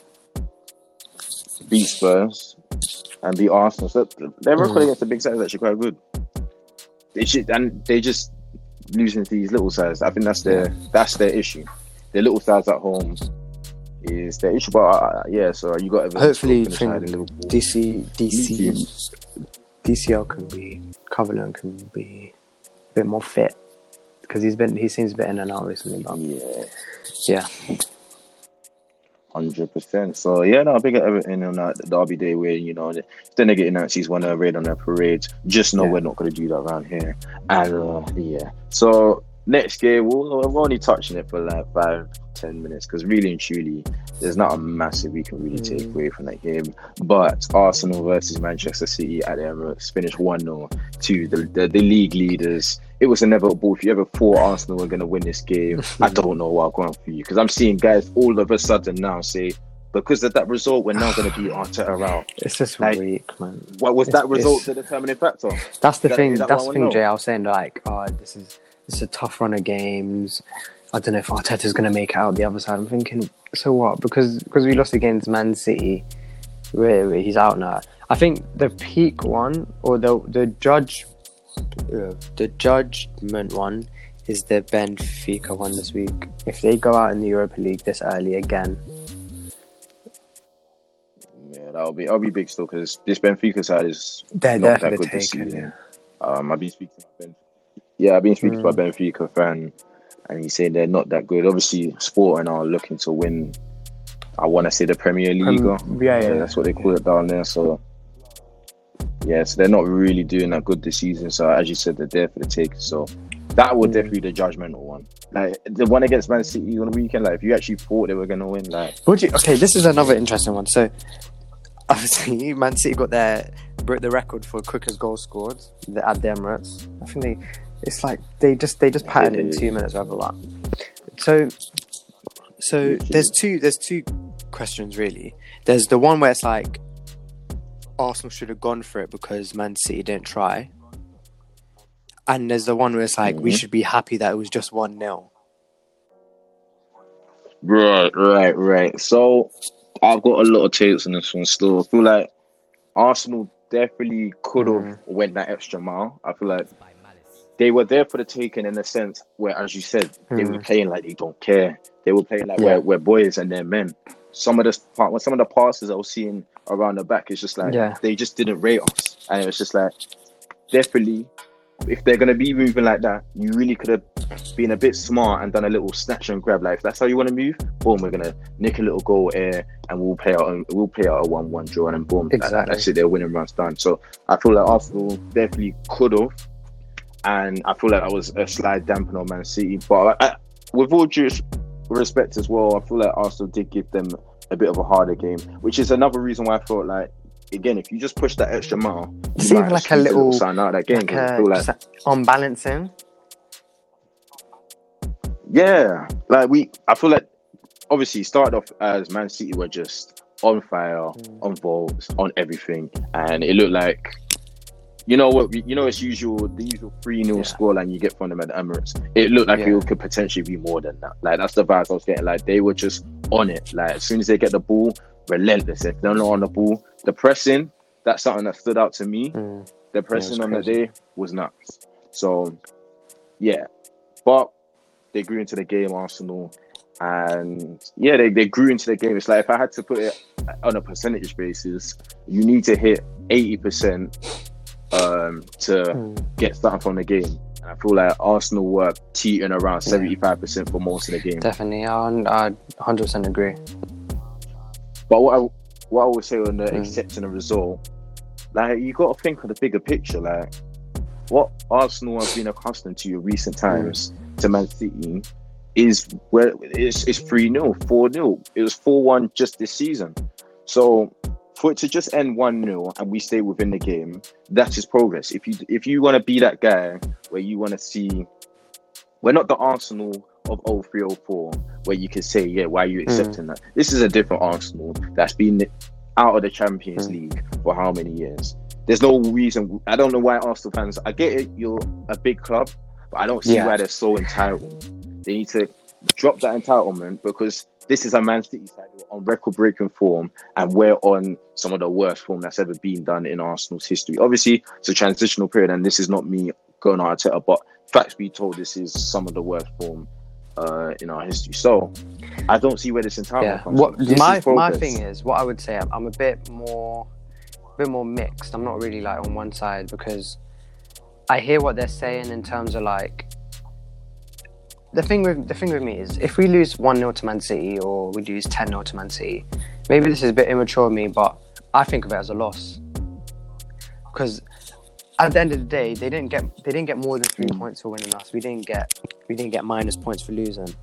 Speaker 1: Beat Spurs and beat Arsenal. So their record
Speaker 2: Mm.
Speaker 1: against the big sides is actually quite good. They should, and they just losing to these little sides. I think that's their that's their issue. The little sides at home is their issue. But uh, yeah, so you got
Speaker 2: Hopefully,
Speaker 1: still finish higher than
Speaker 2: think
Speaker 1: Liverpool.
Speaker 2: DC, DC. DCL can be Covenant can be a bit more fit because he's been he seems a bit in and out recently. But
Speaker 1: Yeah.
Speaker 2: yeah,
Speaker 1: Hundred percent. So yeah, no, big at Everton on that Derby Day where you know the the negative Nazis want to raid on their parades. Just know
Speaker 2: Yeah.
Speaker 1: we're not going to do that around here. And uh, yeah, so next game we'll, we're only touching it for like five ten minutes because really and truly, there's not a massive we can really take
Speaker 2: Mm.
Speaker 1: away from that game. But Arsenal versus Manchester City at the Emirates finished one 0 to the, the the league leaders. It was inevitable. If you ever thought Arsenal were going to win this game, I don't know what I'm going for you because I'm seeing guys all of a sudden now say because of that result, we're now going to beat Arteta out.
Speaker 2: it's just
Speaker 1: Like,
Speaker 2: weak, man.
Speaker 1: What was
Speaker 2: It's-
Speaker 1: that result the determining factor?
Speaker 2: That's the
Speaker 1: That-
Speaker 2: thing.
Speaker 1: that
Speaker 2: That's the thing, Jay. I was saying like, oh, this is this is a tough run of games. I don't know if Arteta's going to make it out the other side. I'm thinking, so what? Because because we lost against Man City, really, he's out now. I think the peak one or the the judge, uh, the judgment one is the Benfica one this week. If they go out in the Europa League this early again,
Speaker 1: Yeah, that'll be that'll be big still because this Benfica side is
Speaker 2: they're
Speaker 1: not that good this
Speaker 2: taking.
Speaker 1: season.
Speaker 2: Yeah.
Speaker 1: Um, I've been speaking to my Ben- yeah, I've been speaking
Speaker 2: Mm.
Speaker 1: to my Benfica fan, and he's saying they're not that good. Obviously, Sporting are looking to win. I want to say the Premier League.
Speaker 2: Prem- yeah, yeah,
Speaker 1: that's what they call it down there. So, Yeah, so they're not really doing that good this season. So as you said, they're there for the take. So that would
Speaker 2: Mm.
Speaker 1: definitely be the judgmental one. Like the one against Man City on the weekend. Like if you actually thought they were gonna win, like
Speaker 2: Would you? Okay, this is another interesting one. So, obviously, Man City got their broke the record for quickest goal scored at the Emirates. I think they, it's like they just they just patterned in two minutes, whatever. That. So, so there's two there's two questions really. There's the one where it's like Arsenal should have gone for it because Man City didn't try. And there's the one where it's like we
Speaker 1: Mhm.
Speaker 2: should be happy that it was just one 0
Speaker 1: Right, right, right. So I've got a lot of takes on this one still. I feel like Arsenal definitely could have
Speaker 2: Mm.
Speaker 1: went that extra mile. I feel like they were there for the taking in a sense where, as you said, they were
Speaker 2: Mm.
Speaker 1: playing like they don't care. They were playing like
Speaker 2: Yeah.
Speaker 1: we're, we're boys and they're men. Some of the part- when some of the passes I was seeing around the back is just like
Speaker 2: Yeah.
Speaker 1: they just didn't rate us, and it was just like definitely if they're gonna be moving like that, you really could have been a bit smart and done a little snatch and grab. Like if that's how you want to move, boom, we're gonna nick a little goal here and we'll play out we'll play out a one-one draw and then boom, that- that's it. Their winning runs done. So I feel like Arsenal definitely could have, and I feel like that was a slight dampener on Man City. But I, with all due respect as well, I feel like Arsenal did give them a bit of a harder game, which is another reason why I felt like. Again, if you just push that extra mile,
Speaker 2: It's even like a little-
Speaker 1: sign out of that game.
Speaker 2: like, uh,
Speaker 1: feel like
Speaker 2: unbalancing.
Speaker 1: Yeah, like we, I feel like obviously started off as Man City were just on fire,
Speaker 2: Mm.
Speaker 1: on votes, on everything, and it looked like, you know what, you know it's usual the usual three 0
Speaker 2: Yeah.
Speaker 1: scoreline you get from them at the Emirates. It looked like
Speaker 2: Yeah.
Speaker 1: it could potentially be more than that. Like that's the vibes I was getting. Like they were just on it. Like as soon as they get the ball, relentless. If they're not on the ball, the pressing. That's something that stood out to me
Speaker 2: Mm.
Speaker 1: the pressing
Speaker 2: it's
Speaker 1: on the day was nuts. So, yeah, but they grew into the game, Arsenal, and yeah, they, they grew into the game. It's like if I had to put it on a percentage basis, you need to hit eighty percent um, to
Speaker 2: Mm.
Speaker 1: get something from the game. And I feel like Arsenal were teetering around seventy five percent for most of the game.
Speaker 2: Definitely, I, I 100% agree.
Speaker 1: But what I what I would say on the
Speaker 2: Mm.
Speaker 1: accepting a result, like you got to think of the bigger picture. Like what Arsenal have been accustomed to in recent times to Man City is where it's it's three 0 four 0 It was four one just this season. So for it to just end one 0 and we stay within the game, that is progress. If you if you want to be that guy where you want to see, we're not the Arsenal of 0304 where you can say, yeah, why are you accepting that? This is a different Arsenal that's been out of the Champions
Speaker 2: Mm.
Speaker 1: League for how many years? There's no reason. I don't know why Arsenal fans. I get it. You're a big club, but I don't see
Speaker 2: Yeah.
Speaker 1: why they're so entitled. They need to drop that entitlement because this is a Man City side on record-breaking form, and we're on some of the worst form that's ever been done in Arsenal's history. Obviously, it's a transitional period, and this is not me going on Arteta, but facts be told, this is some of the worst form uh, in our history. So, I don't see where this entitlement
Speaker 2: Yeah.
Speaker 1: comes
Speaker 2: What
Speaker 1: from.
Speaker 2: My
Speaker 1: is
Speaker 2: my thing is, what I would say, I'm, I'm a bit more, a bit more mixed. I'm not really like on one side because I hear what they're saying in terms of like. The thing with the thing with me is if we lose one 0 to Man City or we lose ten 0 to Man City, maybe this is a bit immature of me, but I think of it as a loss because at the end of the day, they didn't get they didn't get more than three points for winning us. We didn't get we didn't get minus points for losing.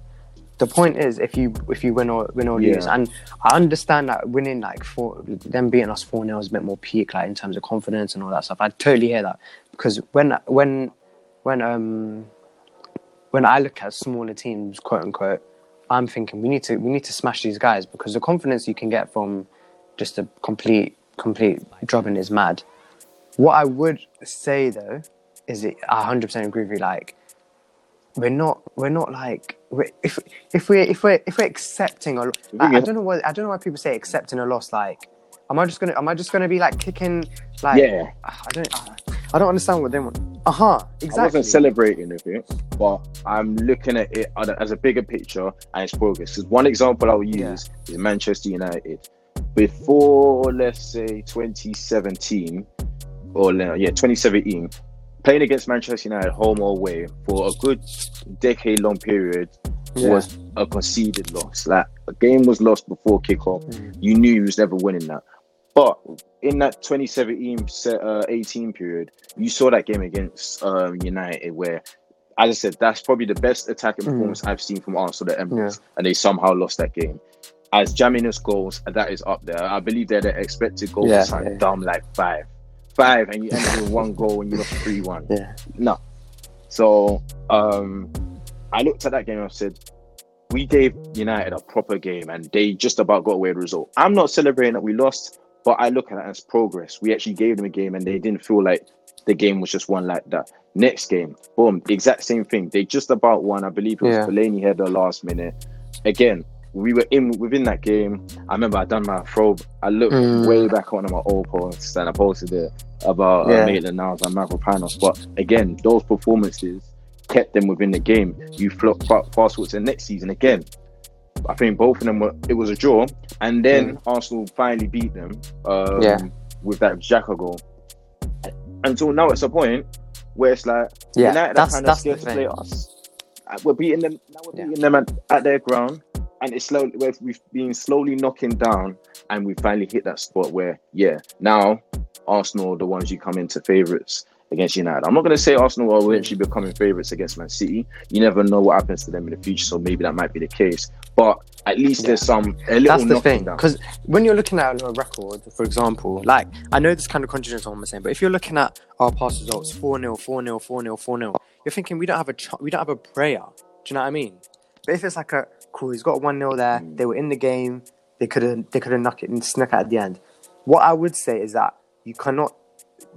Speaker 2: The point is, if you if you win or win or
Speaker 1: Yeah.
Speaker 2: lose, and I understand that winning like four, them beating us four 0 is a bit more peak, like in terms of confidence and all that stuff. I totally hear that because when when when um when I look at smaller teams, quote unquote, I'm thinking we need to we need to smash these guys because the confidence you can get from just a complete complete drubbing is mad. What I would say though is it I 100% agree with you. Like we're not we're not like we're, if if we if we're if we're accepting a I, I don't know what I don't know why people say accepting a loss. Like am I just gonna am I just gonna be like kicking like
Speaker 1: Yeah.
Speaker 2: I don't I don't understand what they want. Uh huh. Exactly.
Speaker 1: I wasn't celebrating with it, but I'm looking at it as a- bigger picture and its progress. Because one example I'll use is Manchester United. Before, let's say, 2017, or yeah, 2017, playing against Manchester United home or away for a good decade long period
Speaker 2: Yeah.
Speaker 1: was a conceded loss. Like a game was lost before kickoff.
Speaker 2: Mm.
Speaker 1: You knew you was never winning that. But in that 2017 uh, 18 period, you saw that game against um, United where, as I said, that's probably the best attacking
Speaker 2: Mm.
Speaker 1: performance I've seen from Arsenal at Emirates, and they somehow lost that game. As Jaminus goals, that is up there. I believe they're the expected goal
Speaker 2: Yeah, yeah.
Speaker 1: down like five, five, and you end up with one goal and you lost three one.
Speaker 2: Yeah.
Speaker 1: No. So um, I looked at that game and I said, we gave United a proper game and they just about got away with the result. I'm not celebrating that we lost, but I look at it as progress. We actually gave them a game and they didn't feel like the game was just won like that. Next game, boom, the exact same thing. They just about won. I believe it was
Speaker 2: Yeah.
Speaker 1: Fellaini had the last minute. Again, we were in within that game. I remember I done my throw. I looked
Speaker 2: Mm.
Speaker 1: way back on my old posts and I posted it about
Speaker 2: Yeah.
Speaker 1: uh, Maitland Niles and Mavropanos. But again, those performances kept them within the game. You flop fa- fast forward to the next season again. I think both of them were. It was a draw, and then Arsenal finally beat them. Um,
Speaker 2: Mm. Yeah.
Speaker 1: with that Xhaka goal. Until now, it's a point where it's like
Speaker 2: Yeah,
Speaker 1: United
Speaker 2: that's-
Speaker 1: are kind of scared to play us. Uh, We're beating them now. We're
Speaker 2: Yeah.
Speaker 1: beating them at, at their ground, and it's slowly we've, we've been slowly knocking down, and we finally hit that spot where yeah, now Arsenal are the ones you come into favourites against United. I'm not going to say Arsenal are eventually becoming favourites against Man City. You never know what happens to them in the future, so maybe that might be the case. But at least
Speaker 2: Yeah.
Speaker 1: there's some a little
Speaker 2: That's the thing, because when you're looking at a record, for example, like I know this kind of contradicts what I'm saying, but if you're looking at our past results, four 0 four 0 four 0 four 0 you're thinking we don't have a ch- we don't have a prayer. Do you know what I mean? But if it's like a cool, he's got one 0 there,
Speaker 1: Mm.
Speaker 2: they were in the game, they could have they could have knocked it and snuck it at the end. What I would say is that you cannot.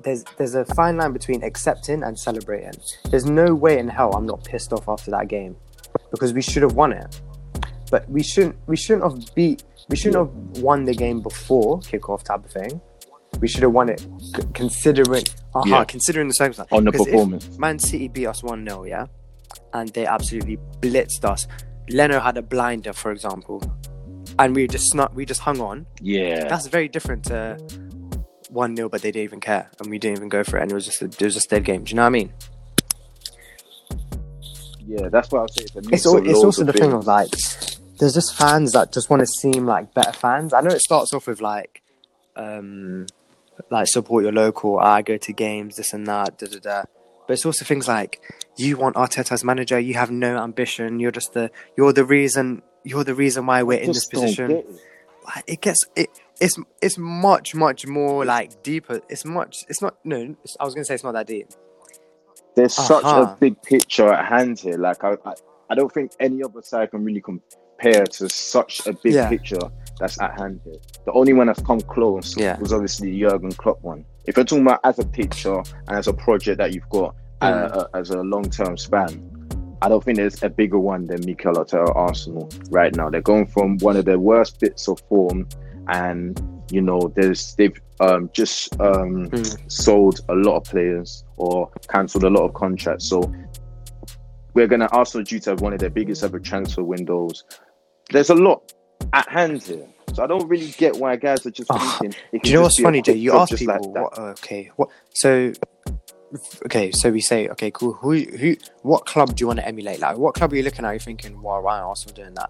Speaker 2: There's there's a fine line between accepting and celebrating. There's no way in hell I'm not pissed off after that game because we should have won it but we shouldn't we shouldn't have beat we shouldn't have won the game before kickoff type of thing. We should have won it c- considering uh
Speaker 1: Yeah.
Speaker 2: considering the circumstance.
Speaker 1: on the performance.
Speaker 2: Man City beat us one 0 yeah, and they absolutely blitzed us. Leno had a blinder, for example, and we just snuck, we just hung on.
Speaker 1: Yeah,
Speaker 2: That's very different to one 0 but they didn't even care, and we didn't even go for it, and it was just a, it was just dead game. Do you know what I mean?
Speaker 1: yeah, that's what I was saying. It's, a
Speaker 2: it's, al- it's also
Speaker 1: of
Speaker 2: the thing of like there's just fans that just want to seem like better fans i know it starts off with like um like support your local i go to games this and that da, da, da. but it's also things like you want arteta as manager you have no ambition you're just the you're the reason you're the reason why we're in this position
Speaker 1: get it.
Speaker 2: like, it gets it it's it's much much more like deeper it's much it's not no it's- i was gonna say it's not that deep
Speaker 1: There's such
Speaker 2: Uh-huh.
Speaker 1: a big picture at hand here. Like I, I, I don't think any other side can really compare to such a big
Speaker 2: Yeah.
Speaker 1: picture that's at hand here. The only one that's come close
Speaker 2: Yeah.
Speaker 1: was obviously the Jurgen Klopp one. If you're talking about as a picture and as a project that you've got uh,
Speaker 2: Mm.
Speaker 1: uh, as a long term span, I don't think there's a bigger one than Mikel Arteta Arsenal right now. They're going from one of their worst bits of form, and you know, there's they've um, just um,
Speaker 2: Mm.
Speaker 1: sold a lot of players or cancelled a lot of contracts. So we're gonna Arsenal due to have one of their biggest ever transfer windows. There's a lot at hand here. So I don't really get why guys are just
Speaker 2: Oh,
Speaker 1: thinking.
Speaker 2: Do you know what's funny, Jay? You ask people,
Speaker 1: like
Speaker 2: what, okay, what? So, okay, so we say, okay, cool. Who, who, what club do you want to emulate? Like, what club are you looking at? You're thinking, wow, why are Arsenal doing that?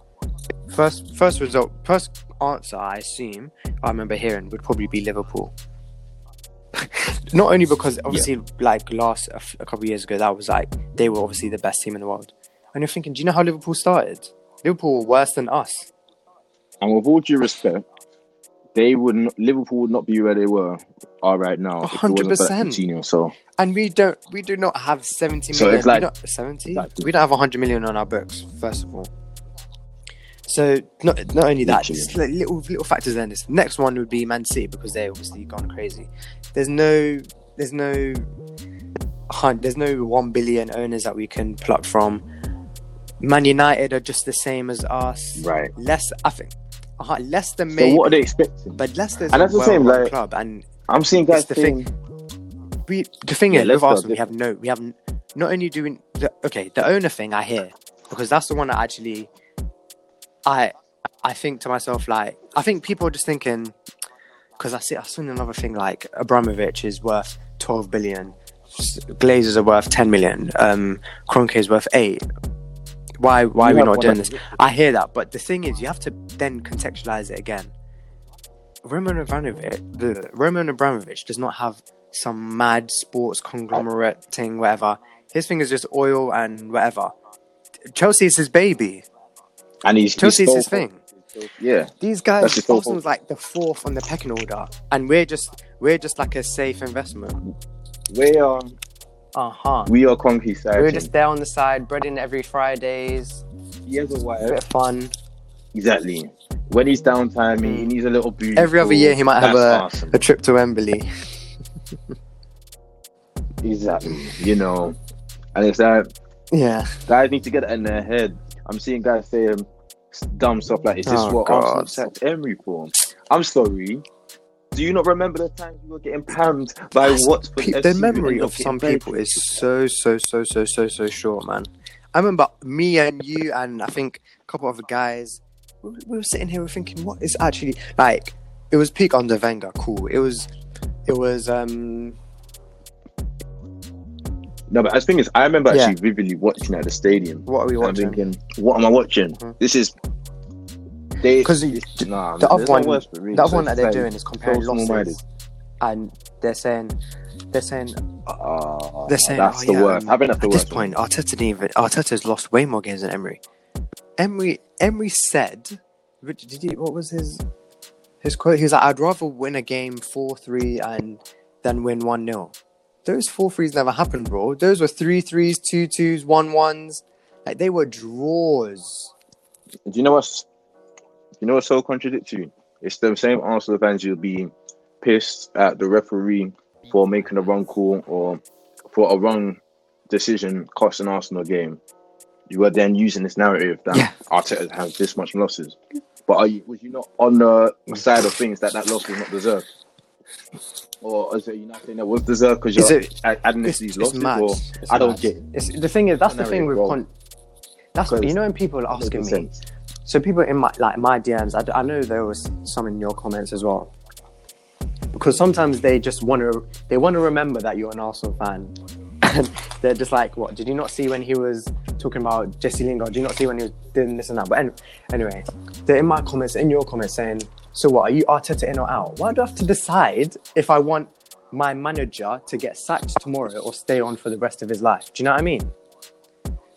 Speaker 2: First, first result, first answer, I assume, I remember hearing would probably be Liverpool. Not only because obviously, like last a, f- a couple of years ago, that was like they were obviously the best team in the world, and you're thinking, do you know how Liverpool started? Liverpool were worse than us.
Speaker 1: And with all due respect, they would not, Liverpool would not be where they were are right now. if it wasn't for that
Speaker 2: 100%.
Speaker 1: So
Speaker 2: And we don't we do not have 70
Speaker 1: So it's like-
Speaker 2: we don't, 70?
Speaker 1: Exactly.
Speaker 2: We don't have 100 million on our books, first of all. So not not only that, just like little little factors in this. Next one would be Man City because they're obviously gone crazy. There's no there's no there's no one billion owners that we can pluck from. Man United are just the same as us.
Speaker 1: right.
Speaker 2: Less I think uh, Leicester
Speaker 1: So
Speaker 2: maybe,
Speaker 1: what are they expecting?
Speaker 2: but Leicester's
Speaker 1: And
Speaker 2: a
Speaker 1: that's the same, like-
Speaker 2: club and
Speaker 1: I'm seeing guys
Speaker 2: the
Speaker 1: saying,
Speaker 2: we the thing
Speaker 1: Yeah,
Speaker 2: is with Arsenal we have no we have not only doing the okay the owner thing I hear because that's the one that actually I I think to myself like I think people are just thinking because I see I seen another thing like Abramovich is worth 12 billion Glazers are worth 10 million um Kroenke is worth 8 why why are we not doing this I hear that but the thing is you have to then contextualize it again Roman Abramovich, the Roman Abramovich does not have some mad sports conglomerate thing, whatever. His thing is just oil and whatever. Chelsea is his baby.
Speaker 1: And he's
Speaker 2: Chelsea's
Speaker 1: he's
Speaker 2: his thing.
Speaker 1: Yeah,
Speaker 2: These guys, Arsenal's like the fourth on the pecking order, and we're just we're just like a safe investment.
Speaker 1: we are
Speaker 2: Uh huh.
Speaker 1: we are Conky side.
Speaker 2: We're just there on the side, breading every Fridays,
Speaker 1: he has a
Speaker 2: a
Speaker 1: wife.
Speaker 2: bit of fun.
Speaker 1: Exactly. When he's downtime, he needs a little boost.
Speaker 2: Every other year, he might have a,
Speaker 1: awesome.
Speaker 2: a trip to Wembley.
Speaker 1: Exactly. You know, and it's that
Speaker 2: Yeah.
Speaker 1: guys need to get it in their head. I'm seeing guys saying dumb stuff like, "Is this
Speaker 2: Oh,
Speaker 1: what
Speaker 2: God.
Speaker 1: Arsenal sacked Emery for?" I'm sorry. Do you not remember the times you were getting pammed by Watford?
Speaker 2: Pe- the memory of some people is so so so so so so short, man. I remember me and you and I think a couple of other guys. We we were sitting here, we were thinking, what is actually like? It was peak under Wenger, cool. It was, it was. um
Speaker 1: No, but the thing is, I remember
Speaker 2: Yeah.
Speaker 1: actually vividly watching at the stadium.
Speaker 2: What are we
Speaker 1: I'm
Speaker 2: watching?
Speaker 1: thinking, what am I watching?
Speaker 2: Hmm.
Speaker 1: This is.
Speaker 2: because the-
Speaker 1: nah,
Speaker 2: the other one-
Speaker 1: words for it, really.
Speaker 2: The other
Speaker 1: So
Speaker 2: one that they're doing is comparing
Speaker 1: so
Speaker 2: losses, and they're saying, they're saying,
Speaker 1: ah,
Speaker 2: they're saying,
Speaker 1: that's
Speaker 2: oh,
Speaker 1: the
Speaker 2: yeah,
Speaker 1: worst.
Speaker 2: um,
Speaker 1: I think that's the
Speaker 2: at this
Speaker 1: worst.
Speaker 2: point, Arteta didn't even. Arteta's lost way more games than Emery. Emery, Emery said, did he? What was his his quote? He was like, "I'd rather win a game four three and than win one 0 Those four threes never happened, bro. Those were three threes, two twos, one ones. Like they were draws.
Speaker 1: Do you know what's? You know what's so contradictory? It's the same Arsenal fans you'll be pissed at the referee for making a wrong call or for a wrong decision costing Arsenal a game. You are then using this narrative that
Speaker 2: Yeah.
Speaker 1: Arteta has this much losses. But are you, was you not on the side of things that that loss was not deserved? Or is it you not saying that was deserved because you're
Speaker 2: it-
Speaker 1: adding
Speaker 2: It's,
Speaker 1: these losses? Or I don't
Speaker 2: mad.
Speaker 1: get it.
Speaker 2: It's, the thing is, that's the thing with con- that's you know when people are asking me.
Speaker 1: sense.
Speaker 2: So people in my like my DMs, I, I know there was some in your comments as well, because sometimes they just want to they want to remember that you're an Arsenal fan, and they're just like, "What did you not see when he was talking about Jesse Lingard? Did you not see when he was doing this and that?" But an- anyway, they're in my comments, in your comments, saying, "So what? Are you Arteta in or out? Why do I have to decide if I want my manager to get sacked tomorrow or stay on for the rest of his life?" Do you know what I mean?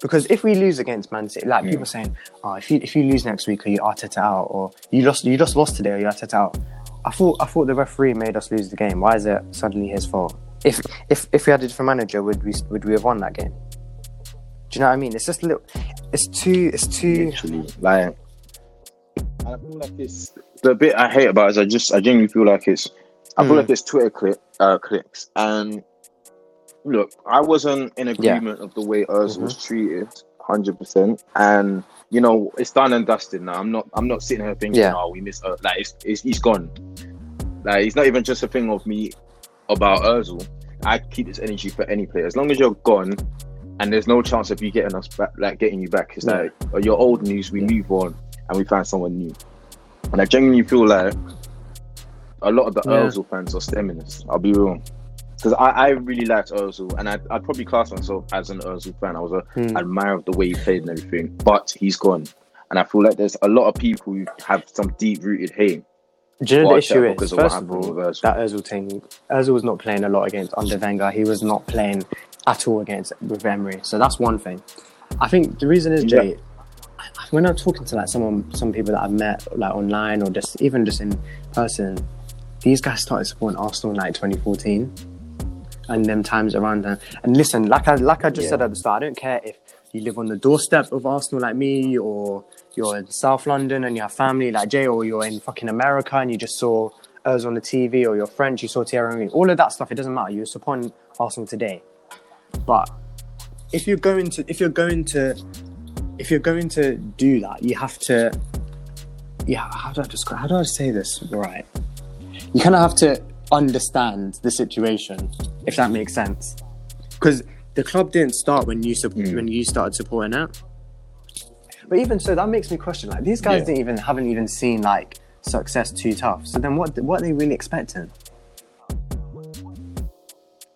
Speaker 2: Because if we lose against Man City, like people saying, "Oh, if you if you lose next week, are you Arteta out?" or "You lost, you just lost today, are you Arteta out?" I thought I thought the referee made us lose the game. Why is it suddenly his fault? If if if we had a different manager, would we would we have won that game? Do you know what I mean? It's just a little. It's too. It's too.
Speaker 1: literally like I feel like it's the bit I hate about it is I just I genuinely feel like it's I feel
Speaker 2: Mm.
Speaker 1: like it's Twitter click uh, clicks and look I wasn't in agreement of the way Urs
Speaker 2: Mm-hmm.
Speaker 1: was treated hundred percent and you know it's done and dusted now I'm not I'm not sitting here thinking
Speaker 2: Yeah.
Speaker 1: oh we miss uh, like it's, it's he's gone like it's not even just a thing of me about Ozil I keep this energy for any player as long as you're gone and there's no chance of you getting us back, like getting you back. It's
Speaker 2: Yeah.
Speaker 1: like you're old news. We move on and we find someone new. And I genuinely feel like a lot of the
Speaker 2: Yeah.
Speaker 1: Ozil fans are stemming this. I'll be real, because I, I really liked Ozil, and I'd, I'd probably class myself as an Ozil fan. I was a
Speaker 2: Hmm.
Speaker 1: admirer of the way he played and everything, but he's gone, and I feel like there's a lot of people who have some deep rooted hate.
Speaker 2: Do you know the issue is?
Speaker 1: of
Speaker 2: First of all,
Speaker 1: Ozil.
Speaker 2: that Özil thing. Özil was not playing a lot against under Wenger. He was not playing at all against with Emery. So that's one thing. I think the reason is Jay. When I'm talking to like someone, some people that I've met like online or just even just in person, these guys started supporting Arsenal in like 2014, and them times around them. And listen, like I like I just
Speaker 1: Yeah.
Speaker 2: said at the start, I don't care if you live on the doorstep of Arsenal like me, or you're in South London and you have family like Jay, or you're in fucking America and you just saw us on the TV, or you're French, you saw Thierry Henry. All of that stuff, it doesn't matter. You're supporting Arsenal today. But if you're going to, if you're going to, if you're going to do that, you have to. Yeah, how do I describe? How do I say this right? You kind of have to understand the situation, if that makes sense. Because the club didn't start when you
Speaker 1: Mm.
Speaker 2: when you started supporting it. But even so, that makes me question. Like these guys
Speaker 1: Yeah.
Speaker 2: didn't even haven't even seen like success too tough. So then, what what are they really expecting?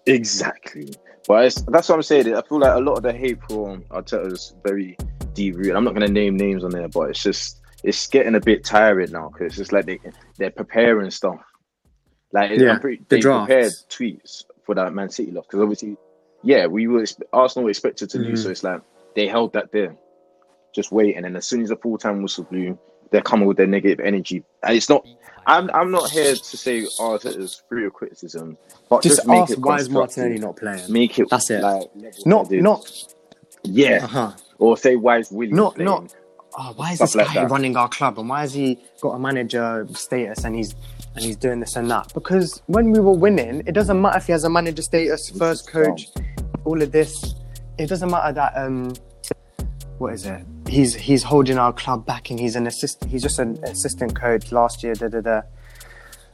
Speaker 1: Exactly. But that's what I'm saying. I feel like a lot of the hate for Arteta is very I'm not going to name names on there, but it's just it's getting a bit tiring now because it's just like they they're preparing stuff. Like
Speaker 2: Yeah,
Speaker 1: I'm pretty,
Speaker 2: the
Speaker 1: they
Speaker 2: drafts.
Speaker 1: prepared tweets for that Man City loss because obviously, yeah, we were Arsenal were expected to lose,
Speaker 2: Mhm.
Speaker 1: so it's like they held that there, just waiting, and as soon as the full time whistle blew, they're coming with their negative energy. And it's not. I'm I'm not here to say Arteta's free of criticism, but just,
Speaker 2: Just,
Speaker 1: make
Speaker 2: ask
Speaker 1: it
Speaker 2: why is. Martinelli not playing?
Speaker 1: Make it
Speaker 2: That's it.
Speaker 1: Like,
Speaker 2: Not not
Speaker 1: yeah,
Speaker 2: uh huh.
Speaker 1: Or say why is Willian
Speaker 2: Not-
Speaker 1: playing?
Speaker 2: not- Oh, why is
Speaker 1: Stuff
Speaker 2: this
Speaker 1: like
Speaker 2: guy
Speaker 1: that.
Speaker 2: running our club and why has he got a manager status and he's and he's doing this and that? Because when we were winning, it doesn't matter if he has a manager status, first coach, all of this. It doesn't matter that um what is it? He's he's holding our club back and he's an assist he's just an assistant coach last year, da da da.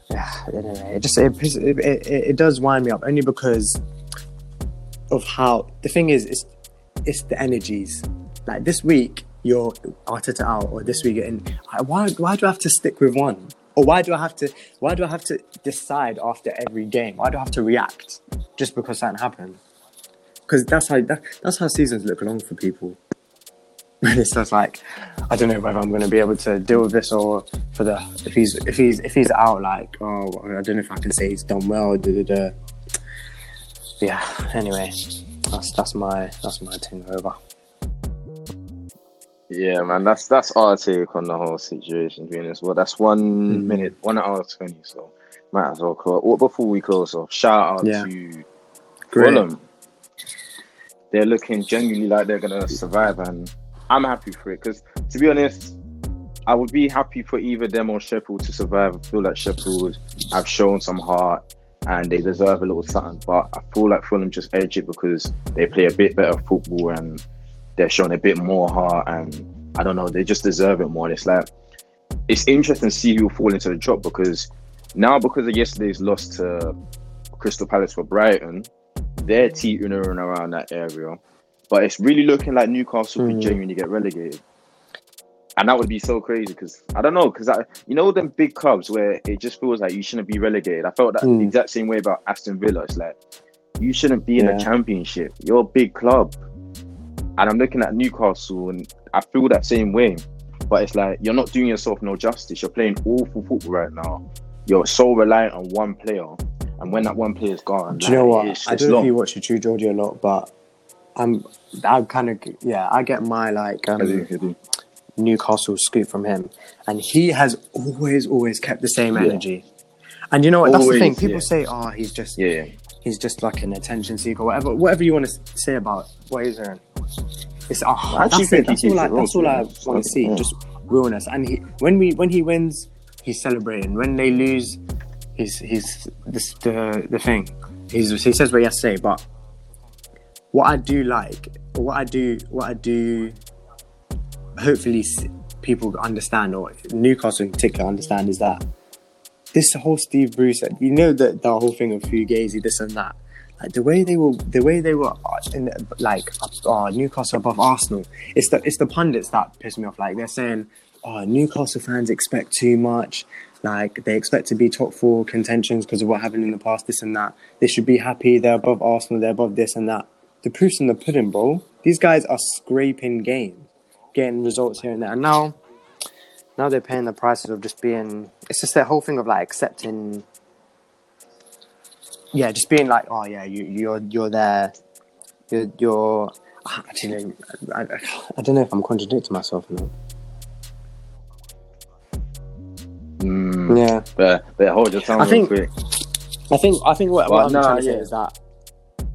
Speaker 2: Yeah, anyway, it just it, it, it, it does wind me up only because of how the thing is it's it's the energies. Like this week you're Arteta out, or this week in. Why why do I have to stick with one? Or why do I have to why do I have to decide after every game? Why do I have to react just because something happened? Because that's how that, that's how seasons look long for people. And it's just like I don't know whether I'm going to be able to deal with this or for the if he's if he's if he's out like oh I don't know if I can say he's done well. Da, da, da. Yeah. Anyway, that's that's my that's my thing over.
Speaker 1: Yeah, man, that's that's our take on the whole situation. Being as well, that's one
Speaker 2: Mm.
Speaker 1: minute, one hour twenty. So might as well close. Well, before we close off, shout out
Speaker 2: Yeah.
Speaker 1: to
Speaker 2: Great.
Speaker 1: Fulham. They're looking genuinely like they're gonna survive, and I'm happy for it. Because to be honest, I would be happy for either them or Sheffield to survive. I feel like Sheffield have shown some heart and they deserve a little something. But I feel like Fulham just edge it because they play a bit better football and they're showing a bit more heart. And I don't know, they just deserve it more. And it's like it's interesting to see who fall into the drop because now because of yesterday's loss to Crystal Palace for Brighton, they're teetering around that area. But it's really looking like Newcastle could
Speaker 2: Mm.
Speaker 1: genuinely get relegated. And that would be so crazy because I don't know because you know them big clubs where it just feels like you shouldn't be relegated. I felt that
Speaker 2: Mm.
Speaker 1: the exact same way about Aston Villa. It's like you shouldn't be in
Speaker 2: Yeah.
Speaker 1: the championship. You're a big club, and I'm looking at Newcastle and I feel that same way. But it's like you're not doing yourself no justice. You're playing awful football right now. You're so reliant on one player, and when that one player's gone,
Speaker 2: Do you know what?
Speaker 1: It's,
Speaker 2: I
Speaker 1: it's
Speaker 2: don't know if you watch the True Geordie a lot, but I'm I'm kind of yeah I get my like um. Newcastle scoop from him, and he has always always kept the same
Speaker 1: Yeah.
Speaker 2: energy. And you know what? That's the thing. People
Speaker 1: yeah.
Speaker 2: say, "Oh, he's just
Speaker 1: Yeah,
Speaker 2: he's just like an attention seeker, whatever, whatever you want to say about what he's doing. It's oh,
Speaker 1: I actually
Speaker 2: that's, it. that's all I that's all I want to see,
Speaker 1: Yeah.
Speaker 2: just realness. And he when we when he wins, he's celebrating. When they lose, he's he's this the the thing. He's he says what he has to say, but what I do like, what I do, what I do, hopefully people understand, or Newcastle in particular understand, is that this whole Steve Bruce, you know that the whole thing of Fugazi, this and that. Like the way they were, the way they were uh, in like uh, Newcastle above Arsenal. It's the it's the pundits that piss me off. Like they're saying, "Oh, Newcastle fans expect too much. Like they expect to be top four contentions because of what happened in the past, this and that. They should be happy. They're above Arsenal. They're above this and that. The proof's in the pudding, bro. These guys are scraping games, getting results here and there. And now, now they're paying the prices of just being. It's just that whole thing of like accepting. Yeah, just being like, oh yeah, you you're you're there. You're you're. Actually, I, I, I don't know if I'm contradicting myself or not.
Speaker 1: Mm,
Speaker 2: Yeah.
Speaker 1: but but hold your tongue
Speaker 2: I think-
Speaker 1: quick.
Speaker 2: I think I think what, what I'm
Speaker 1: no,
Speaker 2: trying to say
Speaker 1: yeah.
Speaker 2: is that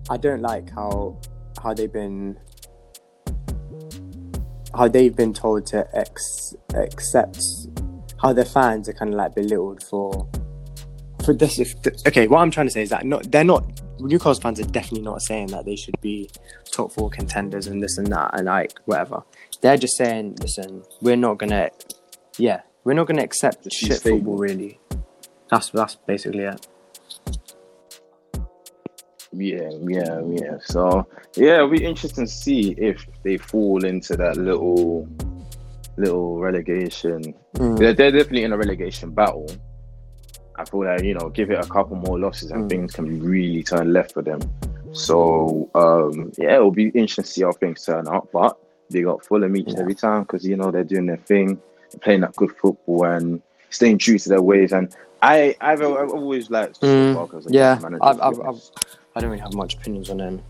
Speaker 2: I don't like how how they've been how they've been told to ex, accept how their fans are kind of like belittled for for this. If okay, what I'm trying to say is that not they're not Newcastle fans are definitely not saying that they should be top four contenders and this and that and like whatever. They're just saying, listen, we're not gonna, yeah, we're not gonna accept shit football really. That's that's basically it.
Speaker 1: Yeah, yeah, yeah. So yeah, it'll be interesting to see if they fall into that little little relegation.
Speaker 2: Mm.
Speaker 1: They're, they're definitely in a relegation battle. I feel like you know, give it a couple more losses and
Speaker 2: Mm.
Speaker 1: things can really turn left for them. So um, yeah, it'll be interesting to see how things turn out. But they got Fulham each
Speaker 2: Yeah.
Speaker 1: every time because you know they're doing their thing. playing that good football and staying true to their ways. And I, I've, I've always liked
Speaker 2: Mm, yeah,
Speaker 1: manager,
Speaker 2: I've, I've, I've. I don't really have much opinions on him,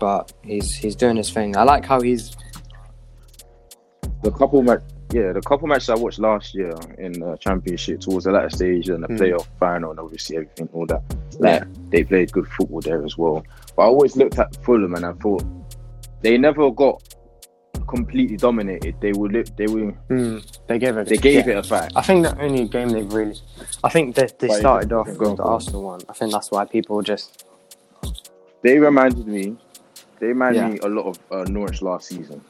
Speaker 2: but he's he's doing his thing. I like how he's
Speaker 1: the couple match, yeah, the couple matches I watched last year in the championship towards the latter stage and the
Speaker 2: Mm.
Speaker 1: playoff final and obviously everything, all that. Like they played good football there as well. But I always looked at Fulham and I thought they never got completely dominated. They would they were
Speaker 2: mm, they gave it
Speaker 1: they gave
Speaker 2: yeah.
Speaker 1: it a fight.
Speaker 2: I think the only game they've really, I think they they started off
Speaker 1: think
Speaker 2: with the
Speaker 1: on.
Speaker 2: Arsenal one. I think that's why people just
Speaker 1: They reminded me, they reminded
Speaker 2: Yeah.
Speaker 1: me a lot of uh, Norwich last season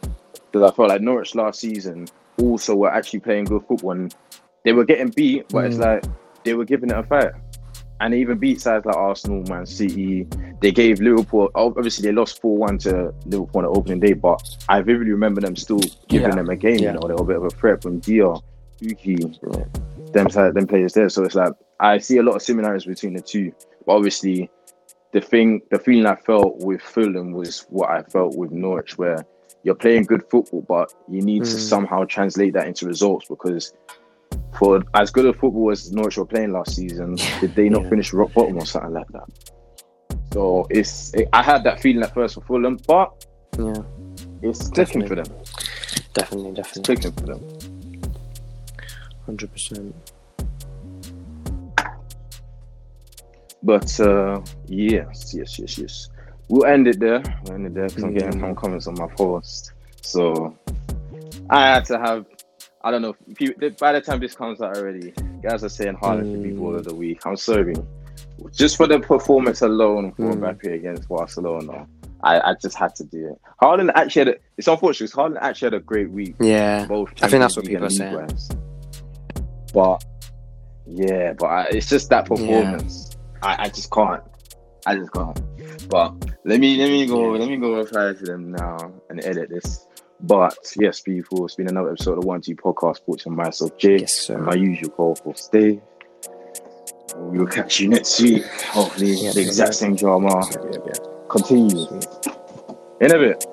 Speaker 1: because I felt like Norwich last season also were actually playing good football and they were getting beat, but it's
Speaker 2: Mm.
Speaker 1: like they were giving it a fight. And they even beat sides like Arsenal, Man City. They gave Liverpool. Obviously, they lost four one to Liverpool on the opening day, but I vividly remember them still giving
Speaker 2: Yeah.
Speaker 1: them a game.
Speaker 2: Yeah.
Speaker 1: You know, they were a bit of a threat from Dia, Pukki,
Speaker 2: Yeah.
Speaker 1: them them players there. So it's like I see a lot of similarities between the two. But obviously, the thing, the feeling I felt with Fulham was what I felt with Norwich, where you're playing good football, but you need to
Speaker 2: Mm.
Speaker 1: somehow translate that into results because for as good a football as Norwich were playing last season, did they not
Speaker 2: Yeah.
Speaker 1: finish rock bottom or something like that? So it's it, I had that feeling at first for Fulham, but
Speaker 2: yeah,
Speaker 1: it's clicking for them.
Speaker 2: definitely,
Speaker 1: It's
Speaker 2: definitely,
Speaker 1: clicking for them.
Speaker 2: hundred percent.
Speaker 1: But uh, yes, yes, yes, yes. We'll end it there. We'll end it there because I'm getting some comments on my post. So I had to have. I don't know. If you, by the time this comes out already, guys are saying Haaland should be
Speaker 2: Mm.
Speaker 1: ball of the week. I'm sorry. Just for the performance alone for
Speaker 2: Mm.
Speaker 1: Mbappe against Barcelona, I, I just had to do it. Haaland actually had. A, it's unfortunate. 'cause Haaland actually had a great week.
Speaker 2: Yeah,
Speaker 1: Both
Speaker 2: I think that's what people are saying.
Speaker 1: league-wise. But yeah, but I, it's just that performance. I, I just can't. I just can't. But let me let me go let me go reply to them now and edit this. But yes, people, it's been another episode of One Two Podcast Sports and myself, Jay,
Speaker 2: Yes, sir.
Speaker 1: my usual call for stay. We will catch you next week. Hopefully,
Speaker 2: Yeah,
Speaker 1: the exact
Speaker 2: yeah.
Speaker 1: same drama
Speaker 2: yeah, yeah.
Speaker 1: continues. In a bit.